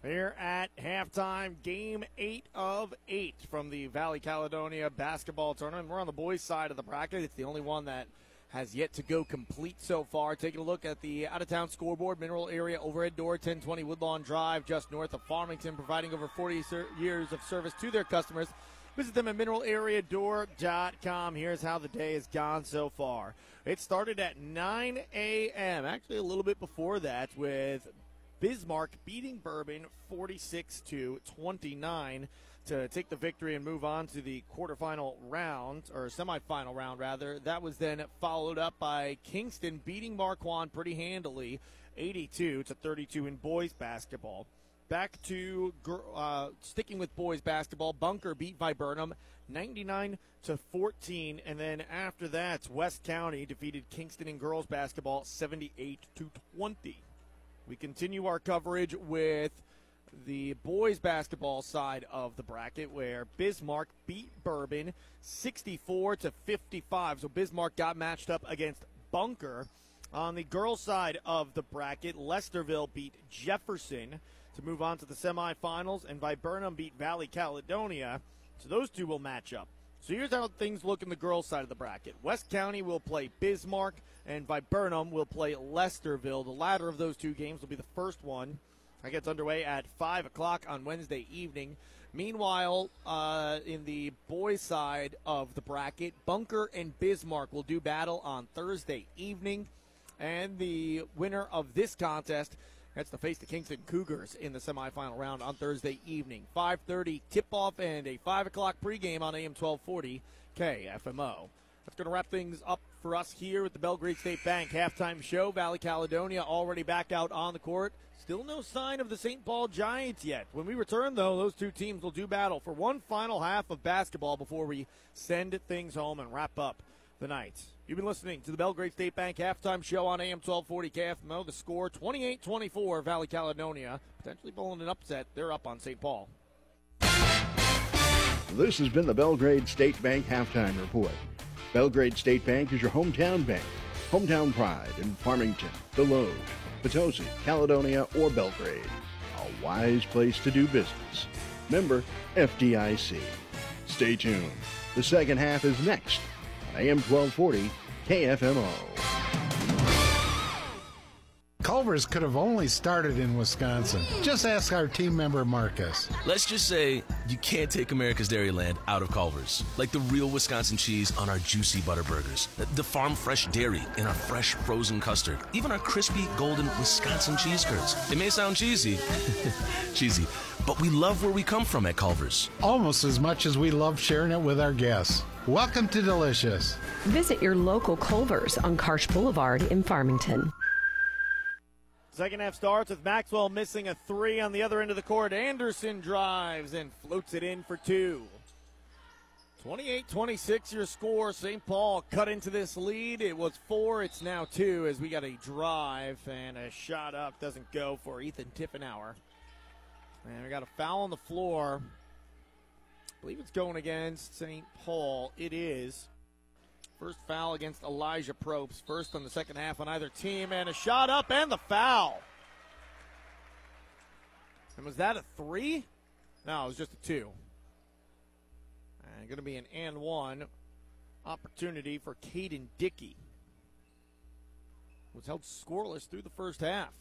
Here at halftime, game eight of eight from the Valley Caledonia basketball tournament. We're on the boys' side of the bracket. It's the only one that has yet to go complete so far. Taking a look at the out of town scoreboard, Mineral Area overhead door, 1020 Woodlawn Drive, just north of Farmington, providing over 40 ser- years of service to their customers. Visit them at mineralareadoor.com. Here's how the day has gone so far. It started at 9 a.m., actually a little bit before that, with Bismarck beating Bourbon 46 to 29 to take the victory and move on to the quarterfinal round or semifinal round rather. That was then followed up by Kingston beating Marquand pretty handily 82 to 32 in boys basketball. Back to uh, sticking with boys basketball, Bunker beat Viburnum 99 to 14, and then after that, West County defeated Kingston in girls basketball 78 to 20. We continue our coverage with the boys basketball side of the bracket where Bismarck beat Bourbon 64 to 55. So Bismarck got matched up against Bunker. On the girls side of the bracket, Lesterville beat Jefferson to move on to the semifinals, and Viburnum beat Valley Caledonia. So those two will match up. So here's how things look in the girls' side of the bracket. West County will play Bismarck, and Viburnum will play Lesterville. The latter of those two games will be the first one. That gets underway at 5 o'clock on Wednesday evening. Meanwhile, uh, in the boys' side of the bracket, Bunker and Bismarck will do battle on Thursday evening. And the winner of this contest gets to face the Kingston Cougars in the semifinal round on Thursday evening. 5.30 tip-off and a 5 o'clock pregame on AM 1240 KFMO. That's going to wrap things up for us here at the Belgrade State Bank halftime show. Valley Caledonia already back out on the court. Still no sign of the St. Paul Giants yet. When we return, though, those two teams will do battle for one final half of basketball before we send things home and wrap up the night. You've been listening to the Belgrade State Bank halftime show on AM 1240 KFMO. The score 28 24, Valley Caledonia. Potentially pulling an upset. They're up on St. Paul. This has been the Belgrade State Bank halftime report. Belgrade State Bank is your hometown bank. Hometown pride in Farmington, Desloge, Potosi, Caledonia, or Belgrade. A wise place to do business. Member FDIC. Stay tuned. The second half is next on AM 1240 KFMO. Culver's could have only started in Wisconsin. Just ask our team member Marcus. Let's just say you can't take America's Dairyland out of Culver's. Like the real Wisconsin cheese on our juicy butter burgers, the farm fresh dairy in our fresh frozen custard, even our crispy golden Wisconsin cheese curds. It may sound cheesy, <laughs> cheesy, but we love where we come from at Culver's. Almost as much as we love sharing it with our guests. Welcome to Delicious. Visit your local Culver's on Karsch Boulevard in Farmington. Second half starts with Maxwell missing a three on the other end of the court. Anderson drives and floats it in for two. 28 26 your score. St. Paul cut into this lead. It was four, it's now two as we got a drive and a shot up. Doesn't go for Ethan Tiffenauer. And we got a foul on the floor. I believe it's going against St. Paul. It is. First foul against Elijah Probst. First on the second half on either team. And a shot up and the foul. And was that a three? No, it was just a two. And going to be an and one opportunity for Caden Dickey. Was held scoreless through the first half.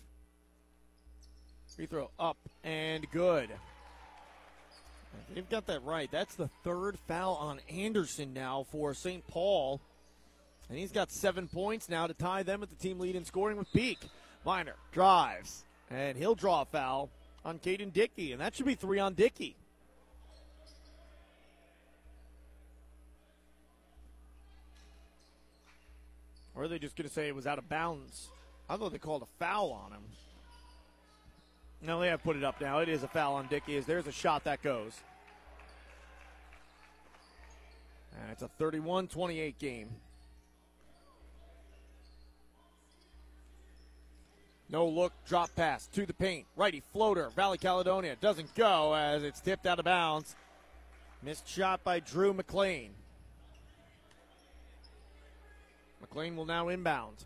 Free throw up and good. They've got that right. That's the third foul on Anderson now for St. Paul. And he's got seven points now to tie them at the team lead in scoring with Peak. Miner drives, and he'll draw a foul on Caden Dickey, and that should be three on Dickey. Or are they just going to say it was out of bounds? I thought they called a foul on him. No, they have put it up now. It is a foul on Dickey. As there's a shot that goes. And it's a 31 28 game. No look, drop pass to the paint. Righty floater. Valley Caledonia doesn't go as it's tipped out of bounds. Missed shot by Drew McLean. McLean will now inbound.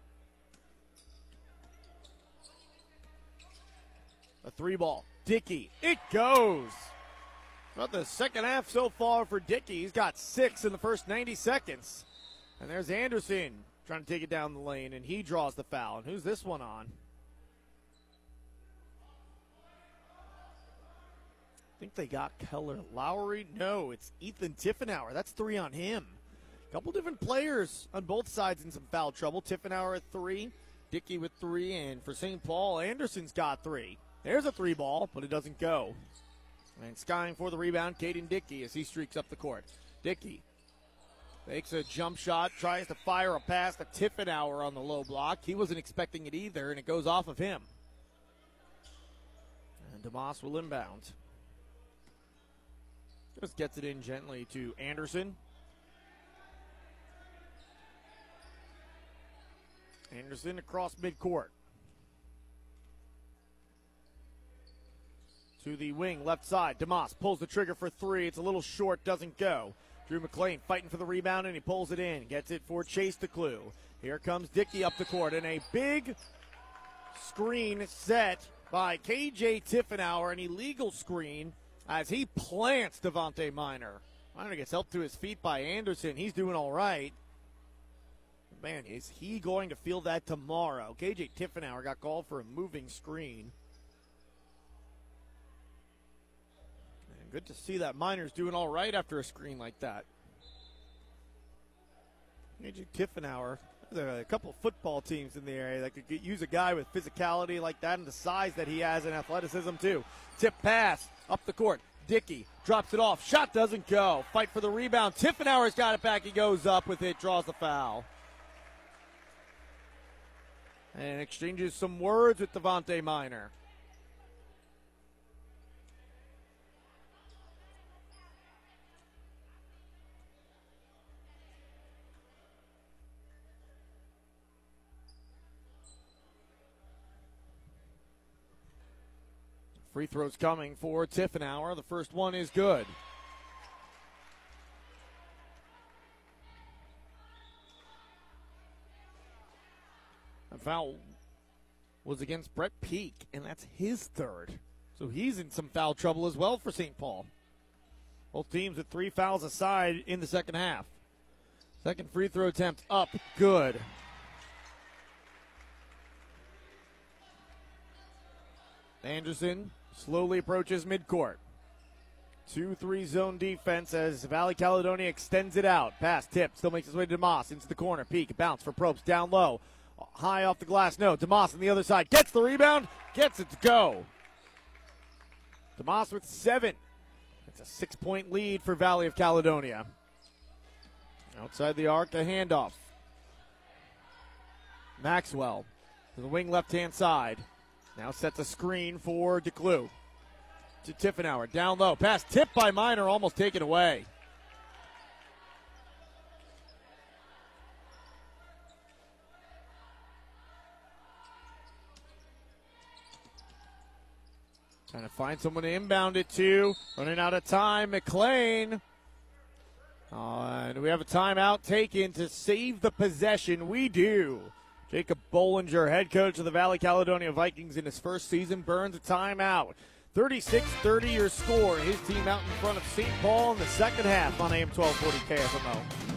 A three ball. Dickey. It goes. About the second half so far for Dickey. He's got six in the first 90 seconds. And there's Anderson trying to take it down the lane, and he draws the foul. And who's this one on? I think they got Keller Lowry. No, it's Ethan Tiffenauer. That's three on him. A couple different players on both sides in some foul trouble. Tiffenauer at three, Dickey with three, and for St. Paul, Anderson's got three. There's a three ball, but it doesn't go. And skying for the rebound, Caden Dickey as he streaks up the court. Dickey makes a jump shot, tries to fire a pass to Tiffenauer on the low block. He wasn't expecting it either, and it goes off of him. And DeMoss will inbound. Just gets it in gently to Anderson. Anderson across midcourt. To the wing, left side. DeMoss pulls the trigger for three. It's a little short, doesn't go. Drew McLean fighting for the rebound, and he pulls it in. Gets it for Chase DeClue. Here comes Dickey up the court, and a big screen set by KJ Tiffenauer, an illegal screen as he plants Devontae Miner. Miner gets helped to his feet by Anderson. He's doing all right. Man, is he going to feel that tomorrow? KJ Tiffenauer got called for a moving screen. Good to see that Miner's doing all right after a screen like that. KJ Tiffenauer, there are a couple football teams in the area that could get, use a guy with physicality like that and the size that he has and athleticism too. Tip pass up the court. Dickey drops it off. Shot doesn't go. Fight for the rebound. Tiffenauer's got it back. He goes up with it, draws the foul. And exchanges some words with Devontae Miner. Free throws coming for Tiffenauer. The first one is good. The foul was against Brett Peak, and that's his third. So he's in some foul trouble as well for St. Paul. Both teams with three fouls aside in the second half. Second free throw attempt up, good. Anderson slowly approaches midcourt. 2 3 zone defense as Valley Caledonia extends it out. Pass tip, still makes his way to DeMoss into the corner. Peak, bounce for Probst down low. High off the glass, no. DeMoss on the other side gets the rebound, gets it to go. DeMoss with seven. It's a six point lead for Valley of Caledonia. Outside the arc, a handoff. Maxwell to the wing left hand side. Now sets a screen for DeClue. To Tiffenauer. Down low. Pass tipped by Miner, almost taken away. Trying to find someone to inbound it to. Running out of time. McLean. Uh, and we have a timeout taken to save the possession. We do. Jacob Bollinger, head coach of the Valley Caledonia Vikings in his first season, burns a timeout. 36 30 your score. His team out in front of St. Paul in the second half on AM 1240 KFMO.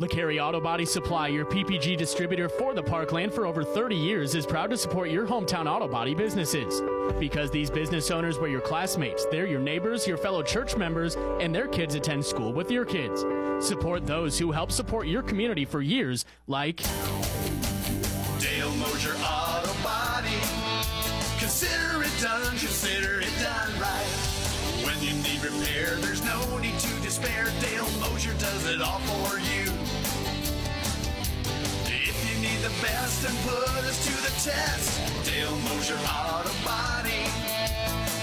LeCarry Auto Body Supply, your PPG distributor for the Parkland for over 30 years, is proud to support your hometown auto body businesses. Because these business owners were your classmates, they're your neighbors, your fellow church members, and their kids attend school with your kids. Support those who help support your community for years, like Dale Mosier Auto Body. Consider it done, consider it done right. When you need repair, there's no need to despair. Dale Mosier does it all for you. If you need the best and put us to the test, Dale Mosier Auto Body.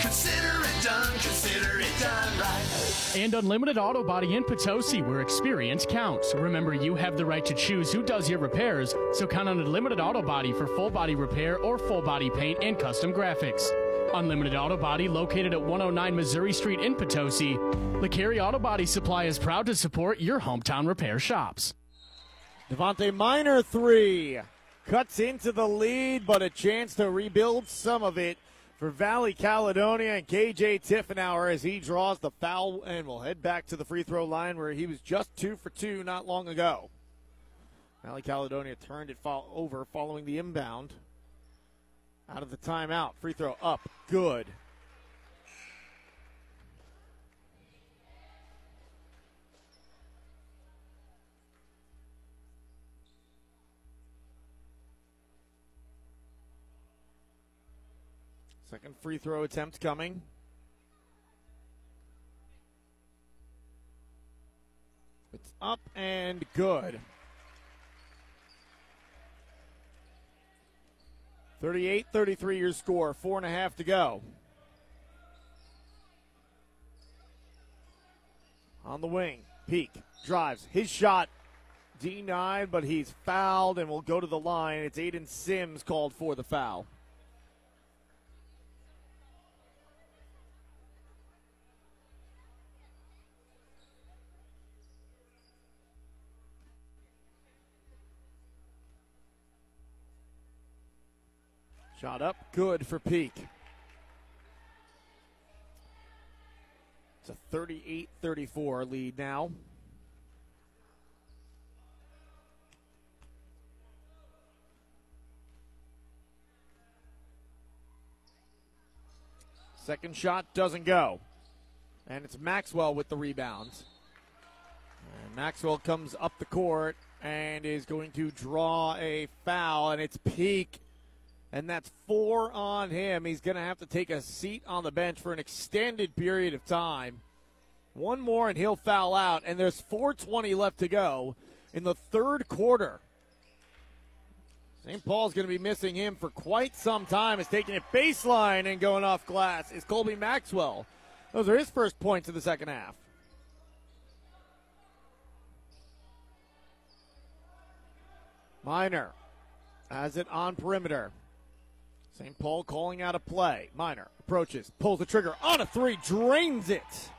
Consider it done, consider it done right. And Unlimited Auto Body in Potosi, where experience counts. Remember, you have the right to choose who does your repairs, so count on Unlimited Auto Body for full body repair or full body paint and custom graphics. Unlimited Auto Body, located at 109 Missouri Street in Potosi. LeCarry Auto Body Supply is proud to support your hometown repair shops. Devontae Miner three cuts into the lead, but a chance to rebuild some of it for Valley Caledonia and KJ Tiffenauer as he draws the foul and will head back to the free throw line where he was just two for two not long ago. Valley Caledonia turned it fo- over following the inbound. Out of the timeout, free throw up, good. Second free throw attempt coming. It's up and good. 38 33 your score. Four and a half to go. On the wing. Peak drives. His shot denied, but he's fouled and will go to the line. It's Aiden Sims called for the foul. Shot up, good for Peak. It's a 38 34 lead now. Second shot doesn't go. And it's Maxwell with the rebounds. And Maxwell comes up the court and is going to draw a foul, and it's Peak and that's four on him. He's going to have to take a seat on the bench for an extended period of time. One more, and he'll foul out. And there's 4:20 left to go in the third quarter. St. Paul's going to be missing him for quite some time. Is taking it baseline and going off glass is Colby Maxwell. Those are his first points of the second half. Miner has it on perimeter. St. Paul calling out a play. Miner approaches, pulls the trigger on a three, drains it.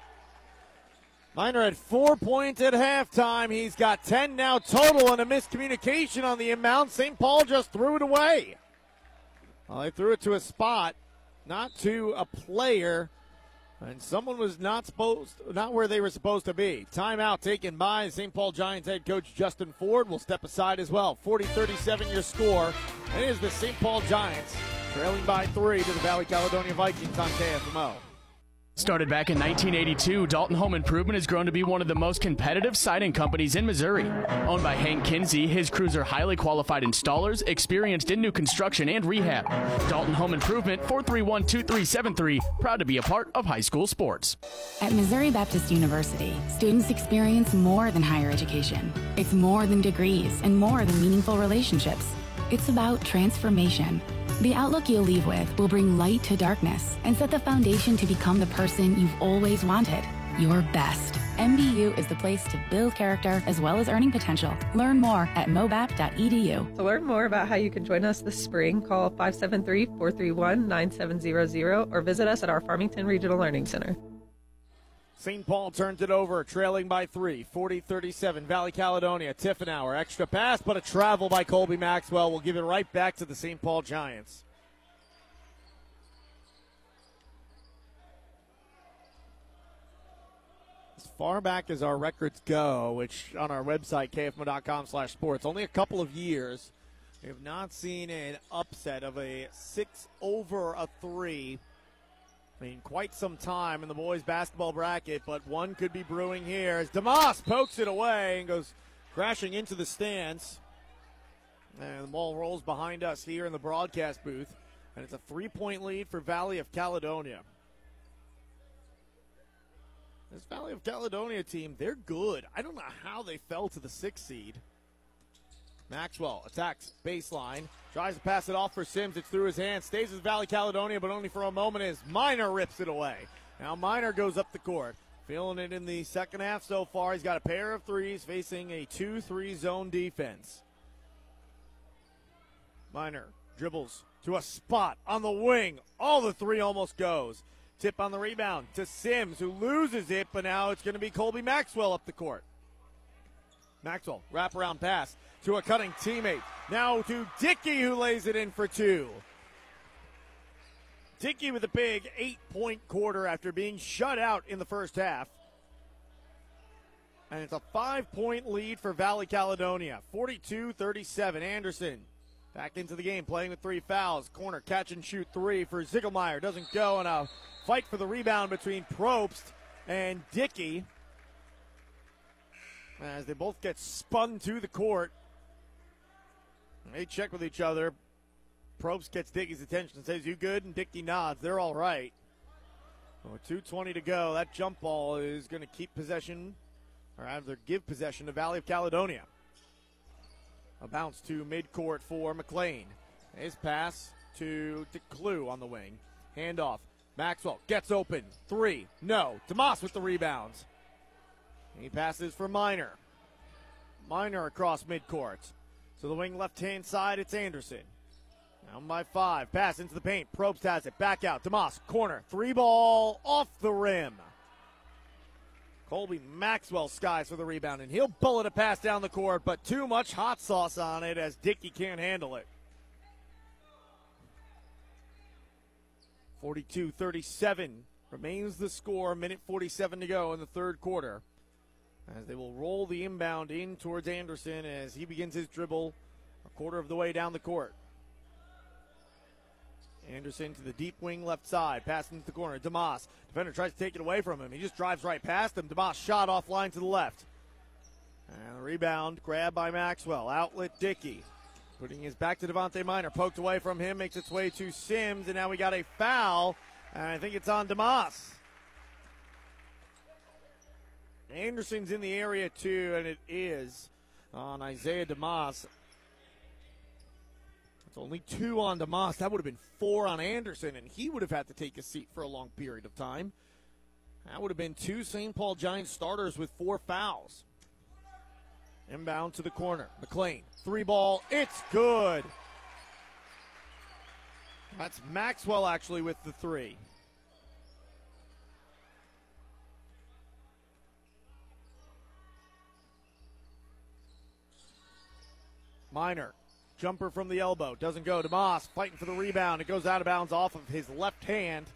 Miner had four points at halftime. He's got 10 now total and a miscommunication on the inbound. St. Paul just threw it away. Well, they threw it to a spot, not to a player. And someone was not supposed, not where they were supposed to be. Timeout taken by St. Paul Giants head coach Justin Ford will step aside as well. 40-37 your score. And it is the St. Paul Giants trailing by three to the Valley Caledonia Vikings on KFMO. Started back in 1982, Dalton Home Improvement has grown to be one of the most competitive siding companies in Missouri. Owned by Hank Kinsey, his crews are highly qualified installers, experienced in new construction and rehab. Dalton Home Improvement, 431 2373, proud to be a part of high school sports. At Missouri Baptist University, students experience more than higher education. It's more than degrees and more than meaningful relationships. It's about transformation. The outlook you'll leave with will bring light to darkness and set the foundation to become the person you've always wanted, your best. MBU is the place to build character as well as earning potential. Learn more at mobap.edu. To learn more about how you can join us this spring, call 573 431 9700 or visit us at our Farmington Regional Learning Center. St. Paul turns it over, trailing by three, 40 37. Valley Caledonia, Tiffenauer, extra pass, but a travel by Colby Maxwell will give it right back to the St. Paul Giants. As far back as our records go, which on our website, kfmo.com slash sports, only a couple of years, we have not seen an upset of a six over a three in quite some time in the boys basketball bracket, but one could be brewing here as DeMoss pokes it away and goes crashing into the stands. And the ball rolls behind us here in the broadcast booth, and it's a three point lead for Valley of Caledonia. This Valley of Caledonia team, they're good. I don't know how they fell to the sixth seed. Maxwell attacks baseline, tries to pass it off for Sims. It's through his hands. Stays with Valley Caledonia, but only for a moment as Miner rips it away. Now Miner goes up the court. Feeling it in the second half so far. He's got a pair of threes facing a 2 3 zone defense. Miner dribbles to a spot on the wing. All the three almost goes. Tip on the rebound to Sims, who loses it, but now it's going to be Colby Maxwell up the court. Maxwell, wraparound pass to a cutting teammate. Now to Dickey, who lays it in for two. Dickey with a big eight point quarter after being shut out in the first half. And it's a five point lead for Valley Caledonia. 42 37. Anderson back into the game, playing with three fouls. Corner catch and shoot three for Ziegelmeyer. Doesn't go, and a fight for the rebound between Probst and Dickey as they both get spun to the court. They check with each other. Probst gets Dickey's attention and says, You good? And Dickey nods. They're all right. Oh, 2.20 to go. That jump ball is going to keep possession, or rather give possession to Valley of Caledonia. A bounce to midcourt for McLean. His pass to DeClue on the wing. Handoff. Maxwell gets open. Three. No. Demas with the rebounds. He passes for Miner. Miner across midcourt. So the wing left hand side, it's Anderson. Down by five. Pass into the paint. Probst has it. Back out. Demas, corner. Three ball off the rim. Colby Maxwell skies for the rebound, and he'll bullet a pass down the court, but too much hot sauce on it as Dickey can't handle it. 42 37 remains the score. Minute 47 to go in the third quarter. As they will roll the inbound in towards Anderson as he begins his dribble a quarter of the way down the court. Anderson to the deep wing left side, passing to the corner. Demas, defender tries to take it away from him. He just drives right past him. Demas shot offline to the left. And the rebound grabbed by Maxwell. Outlet Dickey. Putting his back to Devontae Miner. Poked away from him, makes its way to Sims, and now we got a foul. And I think it's on Demas. Anderson's in the area too, and it is on Isaiah Demas. It's only two on Demas. That would have been four on Anderson, and he would have had to take a seat for a long period of time. That would have been two St. Paul Giants starters with four fouls. Inbound to the corner. McLean, three ball. It's good. That's Maxwell actually with the three. Miner, jumper from the elbow, doesn't go. DeMoss fighting for the rebound. It goes out of bounds off of his left hand.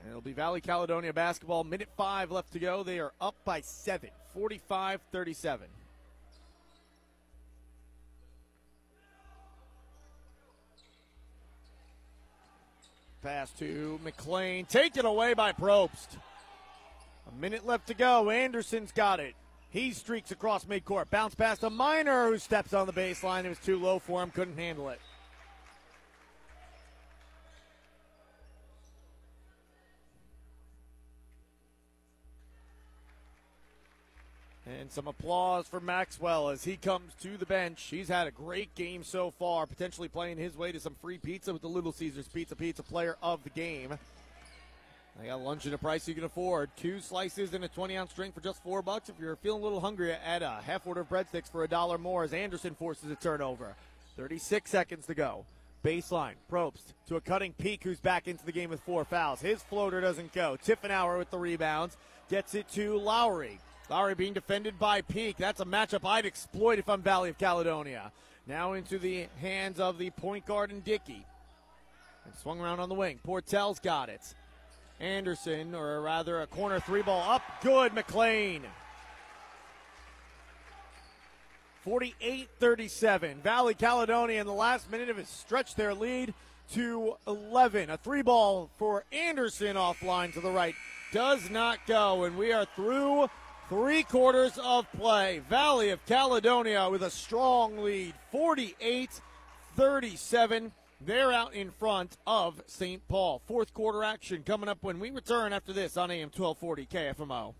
And it'll be Valley Caledonia basketball. Minute five left to go. They are up by seven, 45 37. Pass to McLean. Taken away by Probst. A minute left to go. Anderson's got it. He streaks across midcourt. Bounce past a Miner who steps on the baseline. It was too low for him. Couldn't handle it. And some applause for Maxwell as he comes to the bench. He's had a great game so far, potentially playing his way to some free pizza with the Little Caesars Pizza Pizza Player of the Game. They got lunch at a price you can afford. Two slices and a 20 ounce drink for just four bucks. If you're feeling a little hungry, add a half order of breadsticks for a dollar more as Anderson forces a turnover. 36 seconds to go. Baseline, Probst to a cutting peak who's back into the game with four fouls. His floater doesn't go. Tiffenauer with the rebounds. Gets it to Lowry. Lowry being defended by Peak. That's a matchup I'd exploit if I'm Valley of Caledonia. Now into the hands of the point guard and Dickey. And swung around on the wing. Portell's got it. Anderson, or rather a corner three ball up. Good, McLean. 48 37. Valley Caledonia in the last minute have stretched their lead to 11. A three ball for Anderson offline to the right does not go, and we are through three quarters of play. Valley of Caledonia with a strong lead 48 37. They're out in front of St. Paul. Fourth quarter action coming up when we return after this on AM 1240 KFMO.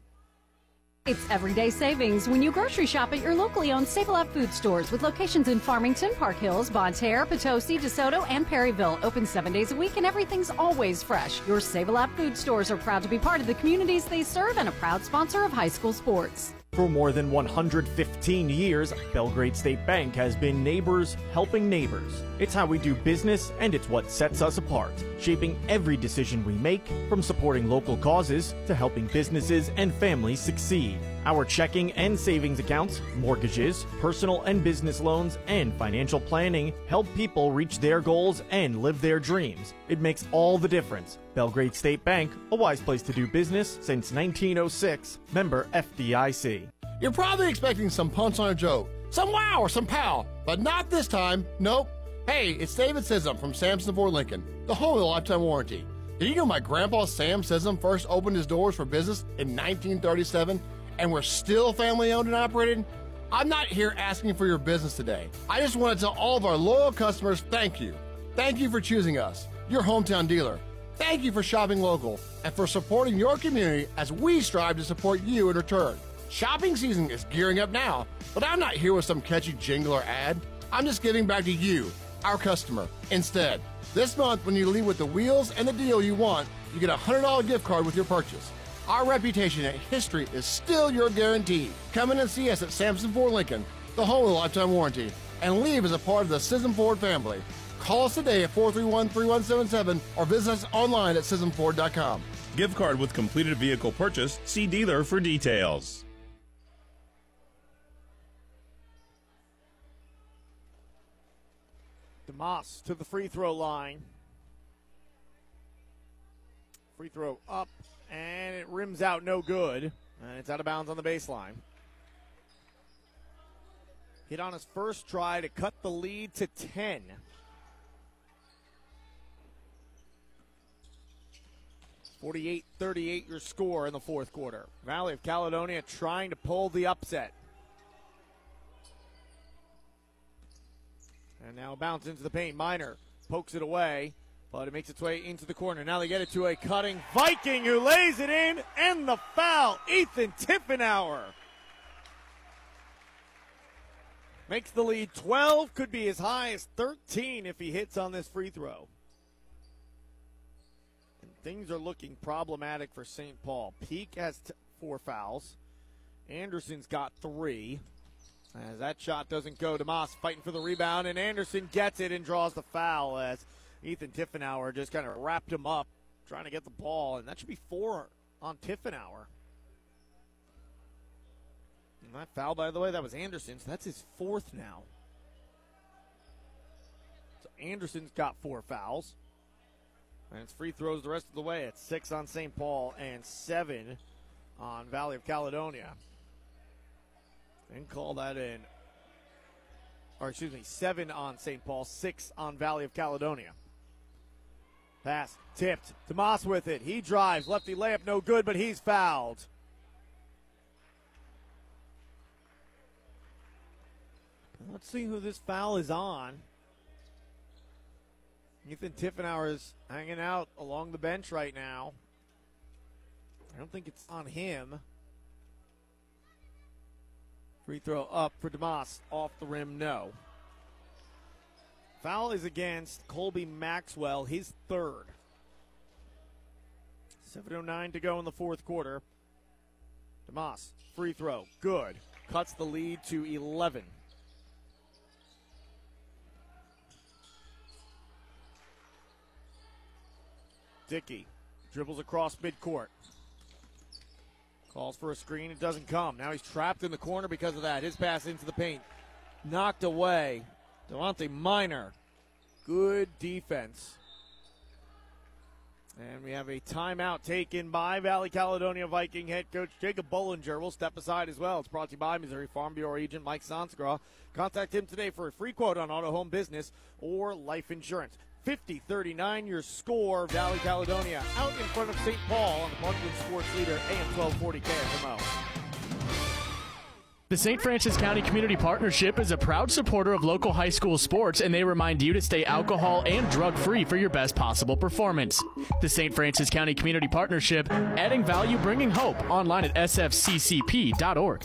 It's everyday savings when you grocery shop at your locally owned Save a Lot food stores with locations in Farmington, Park Hills, Bonne Terre, Potosi, DeSoto, and Perryville. Open seven days a week and everything's always fresh. Your Save a Lot food stores are proud to be part of the communities they serve and a proud sponsor of high school sports. For more than 115 years, Belgrade State Bank has been neighbors helping neighbors. It's how we do business and it's what sets us apart, shaping every decision we make from supporting local causes to helping businesses and families succeed. Our checking and savings accounts, mortgages, personal and business loans, and financial planning help people reach their goals and live their dreams. It makes all the difference. Belgrade State Bank, a wise place to do business since 1906, member FDIC. You're probably expecting some punch on a joke, some wow or some pow, but not this time. Nope. Hey, it's David Scism from Sam Scism Ford Lincoln, the home of the lifetime warranty. Did you know my grandpa Sam Scism first opened his doors for business in 1937 and we're still family owned and operated? I'm not here asking for your business today. I just want to tell all of our loyal customers thank you. Thank you for choosing us, your hometown dealer. Thank you for shopping local and for supporting your community as we strive to support you in return. Shopping season is gearing up now, but I'm not here with some catchy jingle or ad. I'm just giving back to you, our customer, instead. This month, when you leave with the wheels and the deal you want, you get a $100 gift card with your purchase. Our reputation and history is still your guarantee. Come in and see us at Sam Scism Ford Lincoln, the home of the lifetime warranty, and leave as a part of the Scism Ford family. Call us today at 431 3177 or visit us online at ScismFord.com. Gift card with completed vehicle purchase. See dealer for details. DeMoss to the free throw line. Free throw up, and it rims out no good. And it's out of bounds on the baseline. Hit on his first try to cut the lead to 10. Forty-eight, thirty-eight. your score in the fourth quarter. Valley of Caledonia trying to pull the upset. And now bounce into the paint. Miner pokes it away, but it makes its way into the corner. Now they get it to a cutting Viking who lays it in, and the foul. Ethan Tiffenauer makes the lead 12, could be as high as 13 if he hits on this free throw. And things are looking problematic for St. Paul. Peak has t- four fouls. Anderson's got three. As that shot doesn't go, DeMoss fighting for the rebound, and Anderson gets it and draws the foul as Ethan Tiffenauer just kind of wrapped him up trying to get the ball, and that should be four on Tiffenauer. And that foul, by the way, that was Anderson's. That's his fourth now. So Anderson's got four fouls. And it's free throws the rest of the way. It's six on St. Paul and seven on Valley of Caledonia. And call that in. Or excuse me, seven on St. Paul, six on Valley of Caledonia. Pass tipped. Tomas with it. He drives. Lefty layup no good, but he's fouled. Let's see who this foul is on. Ethan Tiffenauer is hanging out along the bench right now. I don't think it's on him. Free throw up for DeMoss. Off the rim, no. Foul is against Colby Maxwell, his third. 7.09 to go in the fourth quarter. DeMoss, free throw, good. Cuts the lead to 11. Dickey dribbles across midcourt. Calls for a screen. It doesn't come. Now he's trapped in the corner because of that. His pass into the paint. Knocked away. Devontae Miner. Good defense. And we have a timeout taken by Valley Caledonia Viking head coach Jacob Bollinger. We'll step aside as well. It's brought to you by Missouri Farm Bureau agent Mike Sansagra. Contact him today for a free quote on auto home business or life insurance. 50 39 your score. Valley Caledonia out in front of St. Paul on the Parkland Sports Leader AM 1240 KFMO. The St. Francis County Community Partnership is a proud supporter of local high school sports, and they remind you to stay alcohol and drug free for your best possible performance. The St. Francis County Community Partnership, adding value, bringing hope, online at sfccp.org.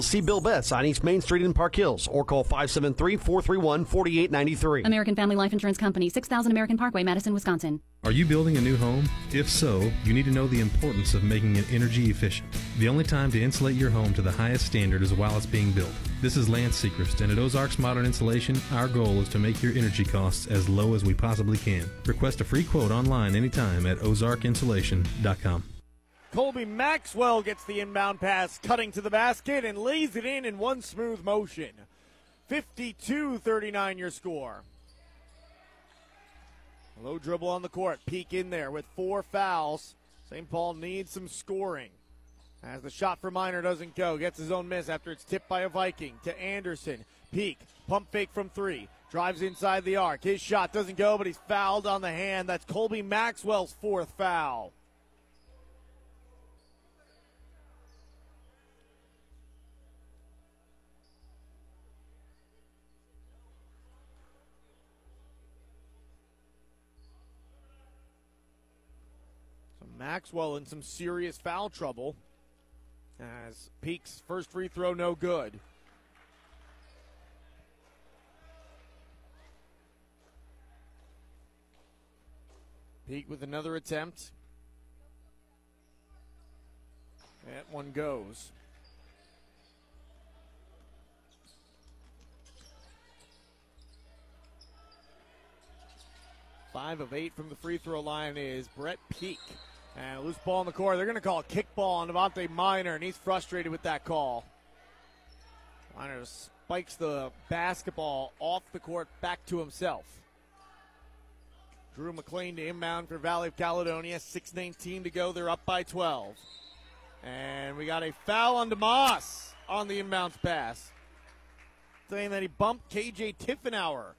See Bill Betts on East Main Street in Park Hills or call 573 431 4893. American Family Life Insurance Company, 6000 American Parkway, Madison, Wisconsin. Are you building a new home? If so, you need to know the importance of making it energy efficient. The only time to insulate your home to the highest standard is while it's being built. This is Lance Sechrist, and at Ozarks Modern Insulation, our goal is to make your energy costs as low as we possibly can. Request a free quote online anytime at ozarkinsulation.com. Colby Maxwell gets the inbound pass, cutting to the basket and lays it in in one smooth motion. 52 39 your score. Low dribble on the court. Peak in there with four fouls. St. Paul needs some scoring. As the shot for Miner doesn't go, gets his own miss after it's tipped by a Viking to Anderson. Peak, pump fake from three, drives inside the arc. His shot doesn't go, but he's fouled on the hand. That's Colby Maxwell's fourth foul. Maxwell in some serious foul trouble as Peak's first free throw no good. Peek with another attempt. That one goes. Five of eight from the free throw line is Brett Peak. And loose ball in the court. They're going to call a kickball on Devontae Miner, and he's frustrated with that call. Miner spikes the basketball off the court back to himself. Drew McLean to inbound for Valley of Caledonia. 6.19 to go. They're up by 12. And we got a foul on DeMoss on the inbounds pass. Saying that he bumped KJ Tiffenauer,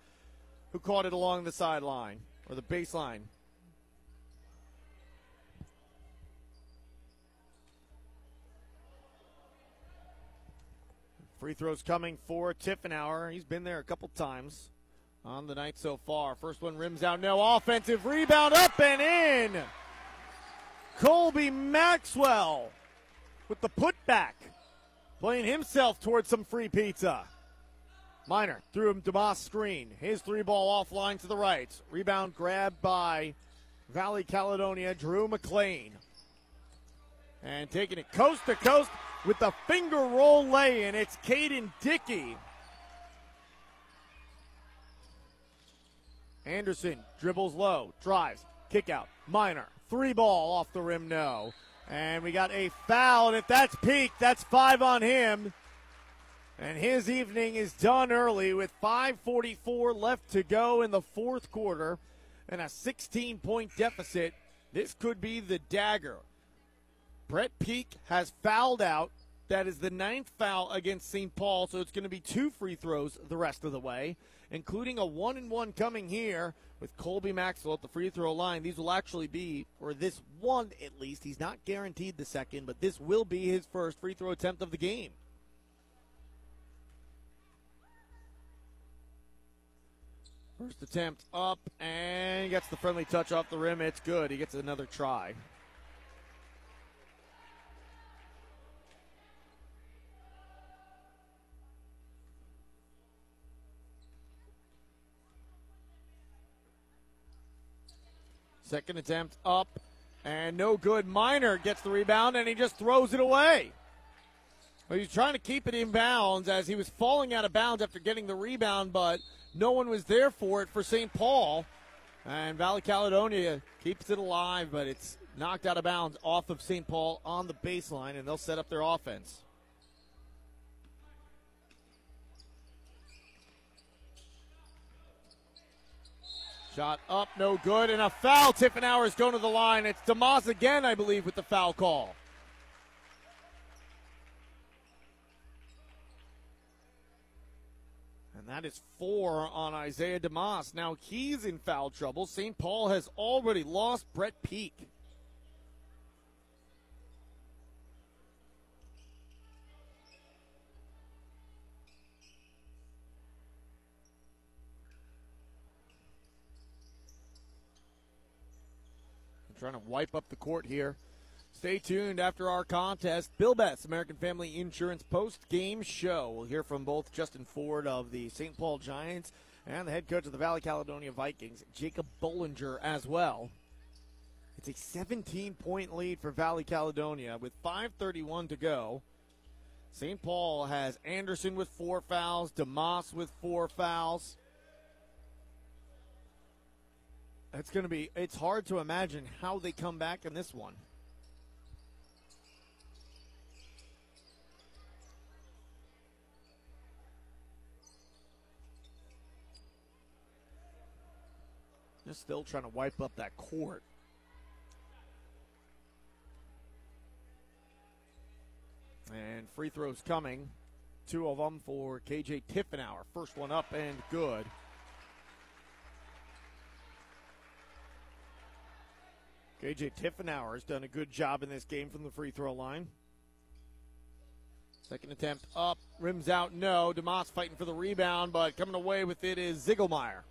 who caught it along the sideline or the baseline. Free throws coming for Tiffenauer. He's been there a couple times on the night so far. First one rims out, no offensive rebound, up and in. Colby Maxwell with the putback, playing himself towards some free pizza. Miner threw him to DeMoss screen. His three ball offline to the right. Rebound grabbed by Valley Caledonia, Drew McLean. And taking it coast to coast with the finger roll lay in. It's Caden Dickey. Anderson dribbles low, drives, kick out. Miner, three ball off the rim, no. And we got a foul, and if that's Peak, that's five on him. And his evening is done early with 5.44 left to go in the fourth quarter and a 16 point deficit. This could be the dagger. Brett Peak has fouled out. That is the ninth foul against St. Paul, so it's going to be two free throws the rest of the way, including a one and one coming here with Colby Maxwell at the free throw line. These will actually be, or this one at least, he's not guaranteed the second, but this will be his first free throw attempt of the game. First attempt up and gets the friendly touch off the rim. It's good. He gets another try. Second attempt up and no good. Miner gets the rebound and he just throws it away. Well, he's trying to keep it in bounds as he was falling out of bounds after getting the rebound, but no one was there for it for St. Paul. And Valley Caledonia keeps it alive, but it's knocked out of bounds off of St. Paul on the baseline, and they'll set up their offense. Shot up, no good, and a foul. Tiffenauer is going to the line. It's DeMoss again, I believe, with the foul call. And that is four on Isaiah DeMoss. Now he's in foul trouble. St. Paul has already lost Brett Peak. Trying to wipe up the court here. Stay tuned after our contest. Bill Betts, American Family Insurance post game show. We'll hear from both Justin Ford of the St. Paul Giants and the head coach of the Valley Caledonia Vikings, Jacob Bollinger, as well. It's a 17 point lead for Valley Caledonia with 5.31 to go. St. Paul has Anderson with four fouls, DeMoss with four fouls. It's going to be, it's hard to imagine how they come back in this one. Just still trying to wipe up that court. And free throws coming. Two of them for KJ Tiffenauer. First one up and good. KJ Tiffenauer has done a good job in this game from the free throw line. Second attempt up, rims out, no. DeMoss fighting for the rebound, but coming away with it is Ziegelmeyer.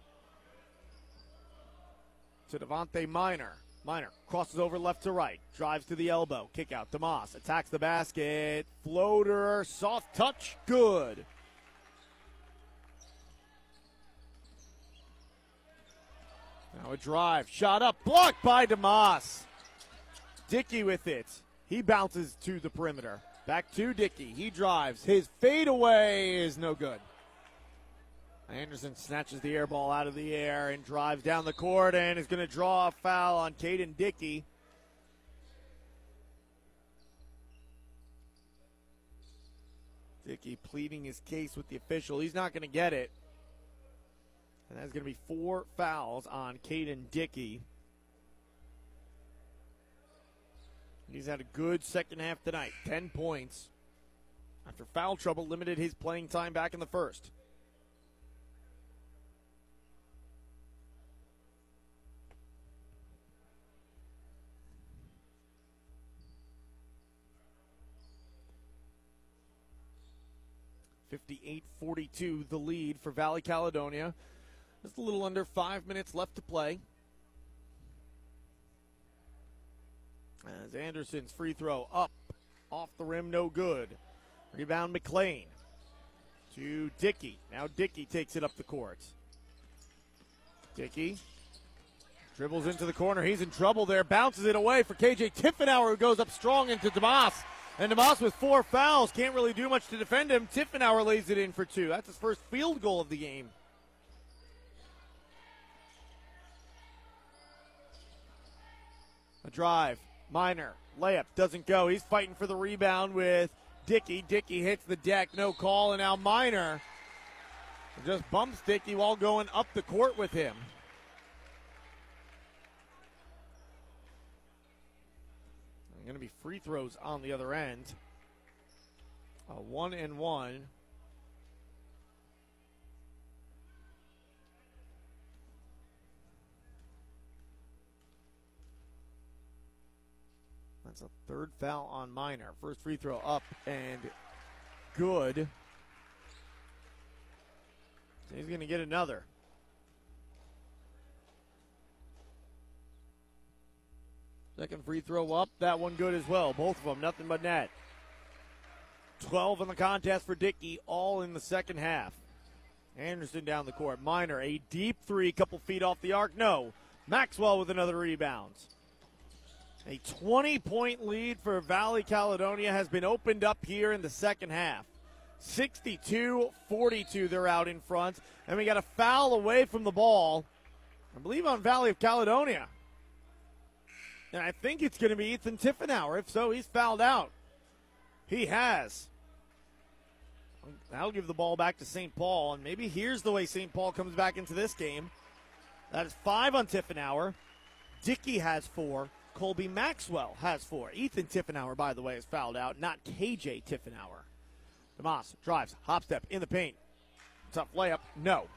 To Devontae Miner. Miner crosses over left to right, drives to the elbow, kick out. DeMoss attacks the basket, floater, soft touch, good. Now a drive, shot up, blocked by DeMoss. Dickey with it. He bounces to the perimeter. Back to Dickey. He drives. His fadeaway is no good. Anderson snatches the air ball out of the air and drives down the court and is going to draw a foul on Caden Dickey. Dickey pleading his case with the official. He's not going to get it. And that's going to be four fouls on Caden Dickey. He's had a good second half tonight. 10 points. After foul trouble, limited his playing time back in the first. Fifty-eight forty-two, the lead for Valley Caledonia. Just a little under five minutes left to play. As Anderson's free throw up, off the rim, no good. Rebound McLean to Dickey. Now Dickey takes it up the court. Dickey dribbles into the corner. He's in trouble there. Bounces it away for KJ Tiffenauer, who goes up strong into DeMoss. And DeMoss with four fouls can't really do much to defend him. Tiffenauer lays it in for two. That's his first field goal of the game. A drive. Miner. Layup doesn't go. He's fighting for the rebound with Dickey. Dickey hits the deck. No call. And now Miner just bumps Dickey while going up the court with him. Going to be free throws on the other end. A one and one. That's a third foul on Miner. First free throw up and good. So he's going to get another. Second free throw up. That one good as well. Both of them, nothing but net. 12 in the contest for Dickey, all in the second half. Anderson down the court. Miner, a deep three, couple feet off the arc. No. Maxwell with another rebound. A 20 point lead for Valley Caledonia has been opened up here in the second half. 62 42, they're out in front. And we got a foul away from the ball, I believe on Valley of Caledonia. And I think it's going to be Ethan Tiffenauer. If so, he's fouled out. He has. That'll give the ball back to St. Paul, and maybe here's the way St. Paul comes back into this game. That is five on Tiffenauer. Dickey has four. Colby Maxwell has four. Ethan Tiffenauer, by the way, is fouled out, not KJ Tiffenauer. DeMoss drives, hop step in the paint. Tough layup, no.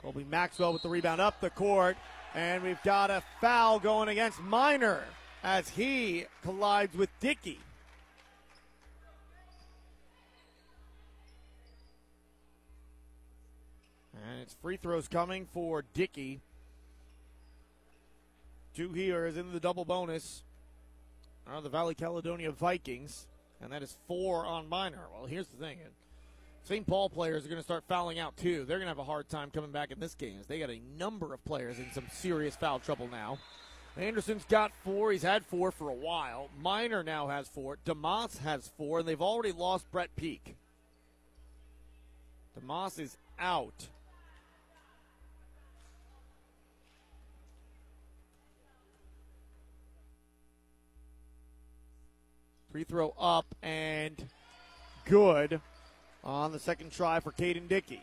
Colby Maxwell with the rebound up the court, and we've got a foul going against Miner as he collides with Dickey. And it's free throws coming for Dickey. Two here is in the double bonus are the Valley Caledonia Vikings, and that is four on Miner. Well, here's the thing. St. Paul players are going to start fouling out too. They're going to have a hard time coming back in this game. They got a number of players in some serious foul trouble now. Anderson's got four. He's had four for a while. Miner now has four. DeMoss has four, and they've already lost Brett Peak. DeMoss is out. Free throw up and good on the second try for Caden Dickey.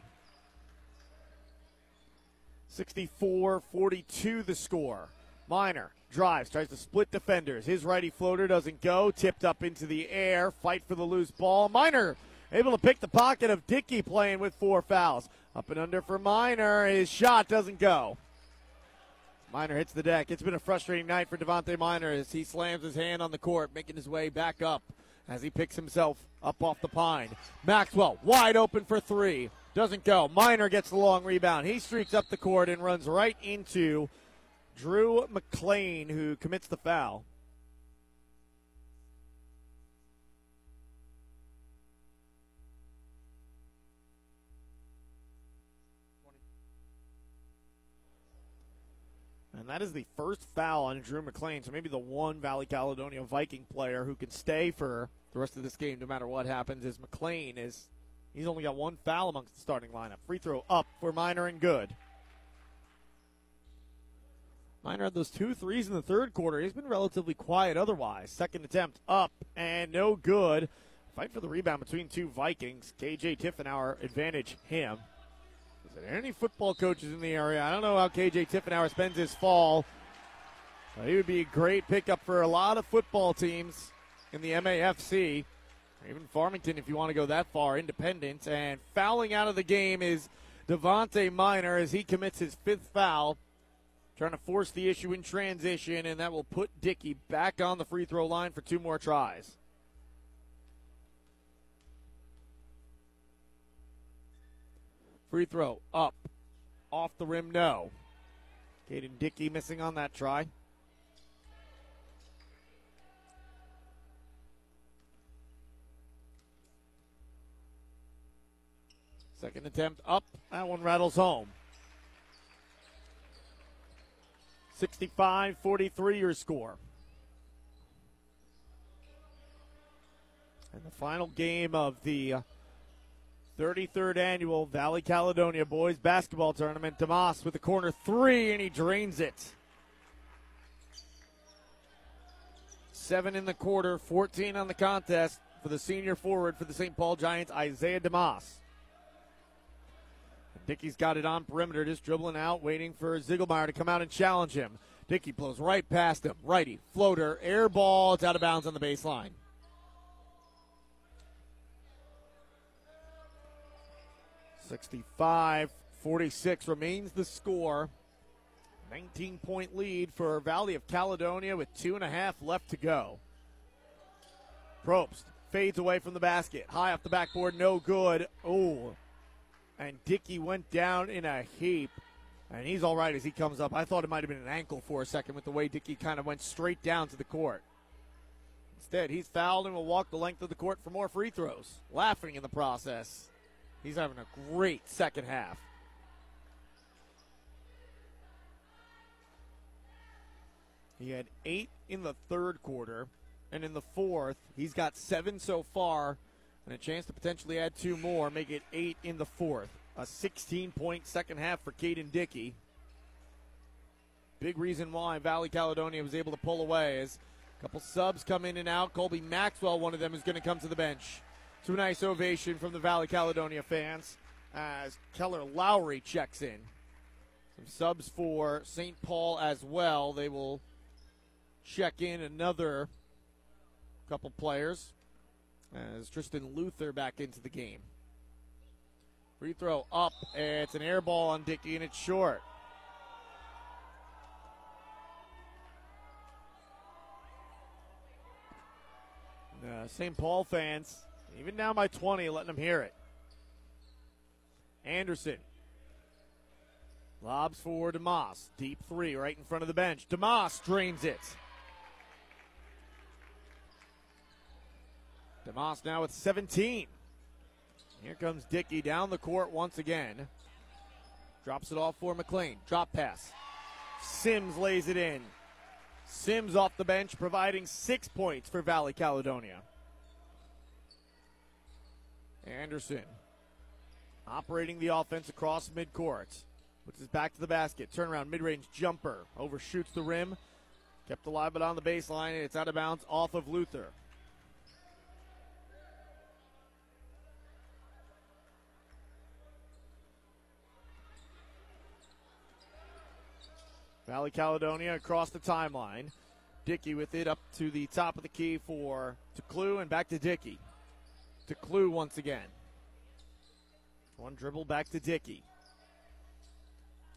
64 42 the score. Miner drives, tries to split defenders. His righty floater doesn't go. Tipped up into the air. Fight for the loose ball. Miner able to pick the pocket of Dickey playing with four fouls. Up and under for Miner. His shot doesn't go. Miner hits the deck. It's been a frustrating night for Devontae Miner as he slams his hand on the court, making his way back up as he picks himself up off the pine. Maxwell wide open for three. Doesn't go. Miner gets the long rebound. He streaks up the court and runs right into Drew McLean, who commits the foul. And that is the first foul on Drew McLean. So maybe the one Valley Caledonia Viking player who can stay for the rest of this game no matter what happens is McLean is he's only got one foul amongst the starting lineup. Free throw up for Miner and good. Miner had those two threes in the third quarter. He's been relatively quiet otherwise. Second attempt up and no good. Fight for the rebound between two Vikings. KJ Tiffenauer advantage him. Is there any football coaches in the area? I don't know how KJ Tiffenauer spends his fall. But he would be a great pickup for a lot of football teams in the MAFC. Even Farmington, if you want to go that far, independent. And fouling out of the game is Devontae Miner as he commits his fifth foul. Trying to force the issue in transition, and that will put Dickey back on the free throw line for two more tries. Free throw up. Off the rim, no. Caden Dickey missing on that try. Second attempt up. That one rattles home. 65 43 your score. And the final game of the uh, 33rd annual Valley Caledonia Boys Basketball Tournament. DeMoss with the corner three, and he drains it. Seven in the quarter, 14 on the contest for the senior forward for the St. Paul Giants, Isaiah DeMoss. Dickey's got it on perimeter, just dribbling out, waiting for Ziegelmeyer to come out and challenge him. Dickey blows right past him. Righty, floater, air ball. It's out of bounds on the baseline. 65 46 remains the score. 19 point lead for Valley of Caledonia with two and a half left to go. Probst fades away from the basket. High off the backboard, no good. Oh. And Dickey went down in a heap And he's all right as he comes up. I thought it might have been an ankle for a second with the way Dickey kind of went straight down to the court. Instead, he's fouled and will walk the length of the court for more free throws, laughing in the process. He's having a great second half. He had eight in the third quarter, and in the fourth, he's got seven so far, and a chance to potentially add two more, make it eight in the fourth. A 16 point second half for Caden Dickey. Big reason why Valley Caledonia was able to pull away is a couple subs come in and out. Colby Maxwell, one of them, is going to come to the bench. To a nice ovation from the Valley Caledonia fans as Keller Lowry checks in. Some subs for St. Paul as well. They will check in another couple players as Tristan Luther back into the game. Free throw up. It's an air ball on Dickey, and it's short. Uh, St. Paul fans, even down by 20, letting them hear it. Anderson lobs for DeMoss. Deep three right in front of the bench. DeMoss drains it. DeMoss now with 17. Here comes Dickey down the court once again. Drops it off for McLean. Drop pass. Sims lays it in. Sims off the bench, providing six points for Valley Caledonia. Anderson operating the offense across midcourt. Puts his back to the basket. Turnaround mid range jumper. Overshoots the rim. Kept alive but on the baseline. and It's out of bounds off of Luther. Valley Caledonia across the timeline. Dickey with it up to the top of the key for DeClue and back to Dickey. DeClue once again. One dribble back to Dickey.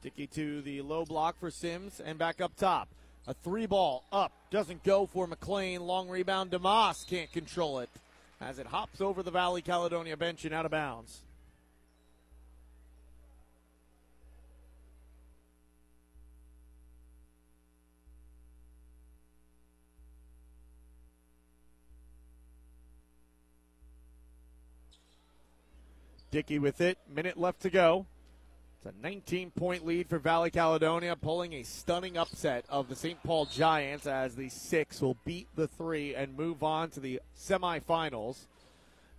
Dickey to the low block for Sims and back up top. A three ball up. Doesn't go for McLean. Long rebound. DeMoss can't control it as it hops over the Valley Caledonia bench and out of bounds. Dickey with it. Minute left to go. It's a 19 point lead for Valley Caledonia, pulling a stunning upset of the St. Paul Giants as the six will beat the three and move on to the semifinals.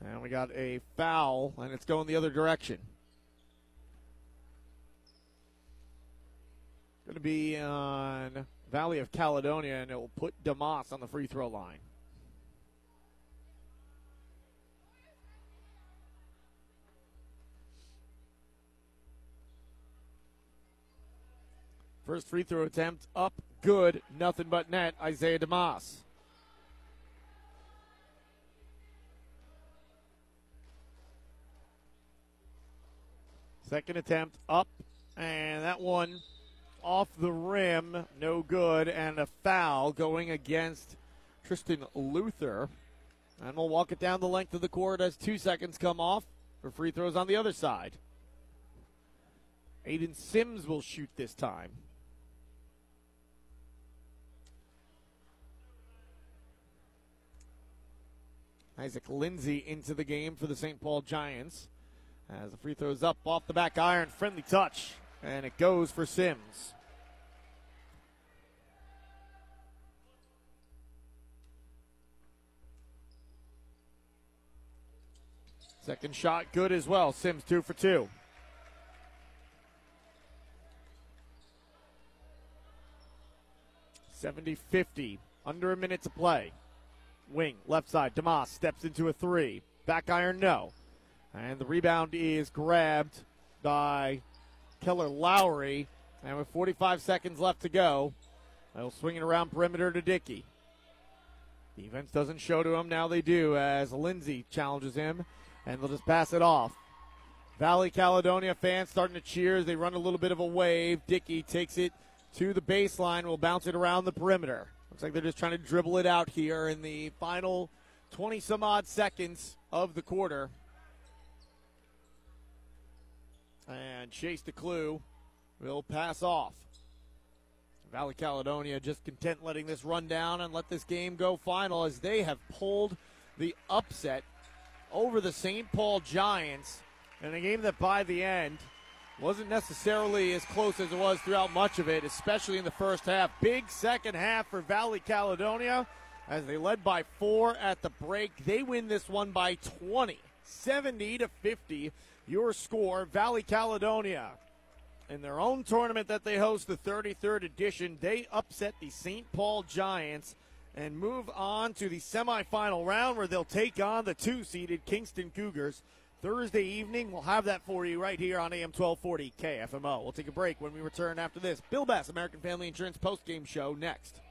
And we got a foul, and it's going the other direction. Going to be on Valley of Caledonia, and it will put DeMoss on the free throw line. First free throw attempt up, good, nothing but net. Isaiah DeMoss. Second attempt up, and that one off the rim, no good, and a foul going against Tristan Luther. And we'll walk it down the length of the court as two seconds come off for free throws on the other side. Aiden Sims will shoot this time. Isaac Lindsay into the game for the St. Paul Giants. As the free throws up off the back iron, friendly touch, and it goes for Sims. Second shot good as well. Sims two for two. Seventy fifty. Under a minute to play. Wing, left side. DeMoss steps into a three. Back iron, no. And the rebound is grabbed by Keller Lowry. And with 45 seconds left to go, they'll swing it around perimeter to Dickey. Defense doesn't show to him. Now they do as Lindsay challenges him, and they'll just pass it off. Valley Caledonia fans starting to cheer as they run a little bit of a wave. Dickey takes it to the baseline, will bounce it around the perimeter. Looks like they're just trying to dribble it out here in the final 20 some odd seconds of the quarter. And Chase DeClue will pass off. Valley Caledonia just content letting this run down and let this game go final as they have pulled the upset over the St. Paul Giants in a game that by the end wasn't necessarily as close as it was throughout much of it, especially in the first half. Big second half for Valley Caledonia as they led by four at the break. They win this one by 20, 70 to 50. Your score, Valley Caledonia. In their own tournament that they host, the 33rd edition, they upset the St. Paul Giants and move on to the semifinal round where they'll take on the two seeded Kingston Cougars. Thursday evening, we'll have that for you right here on AM 1240 KFMO. We'll take a break when we return after this. Bill Betts, American Family Insurance post game show next.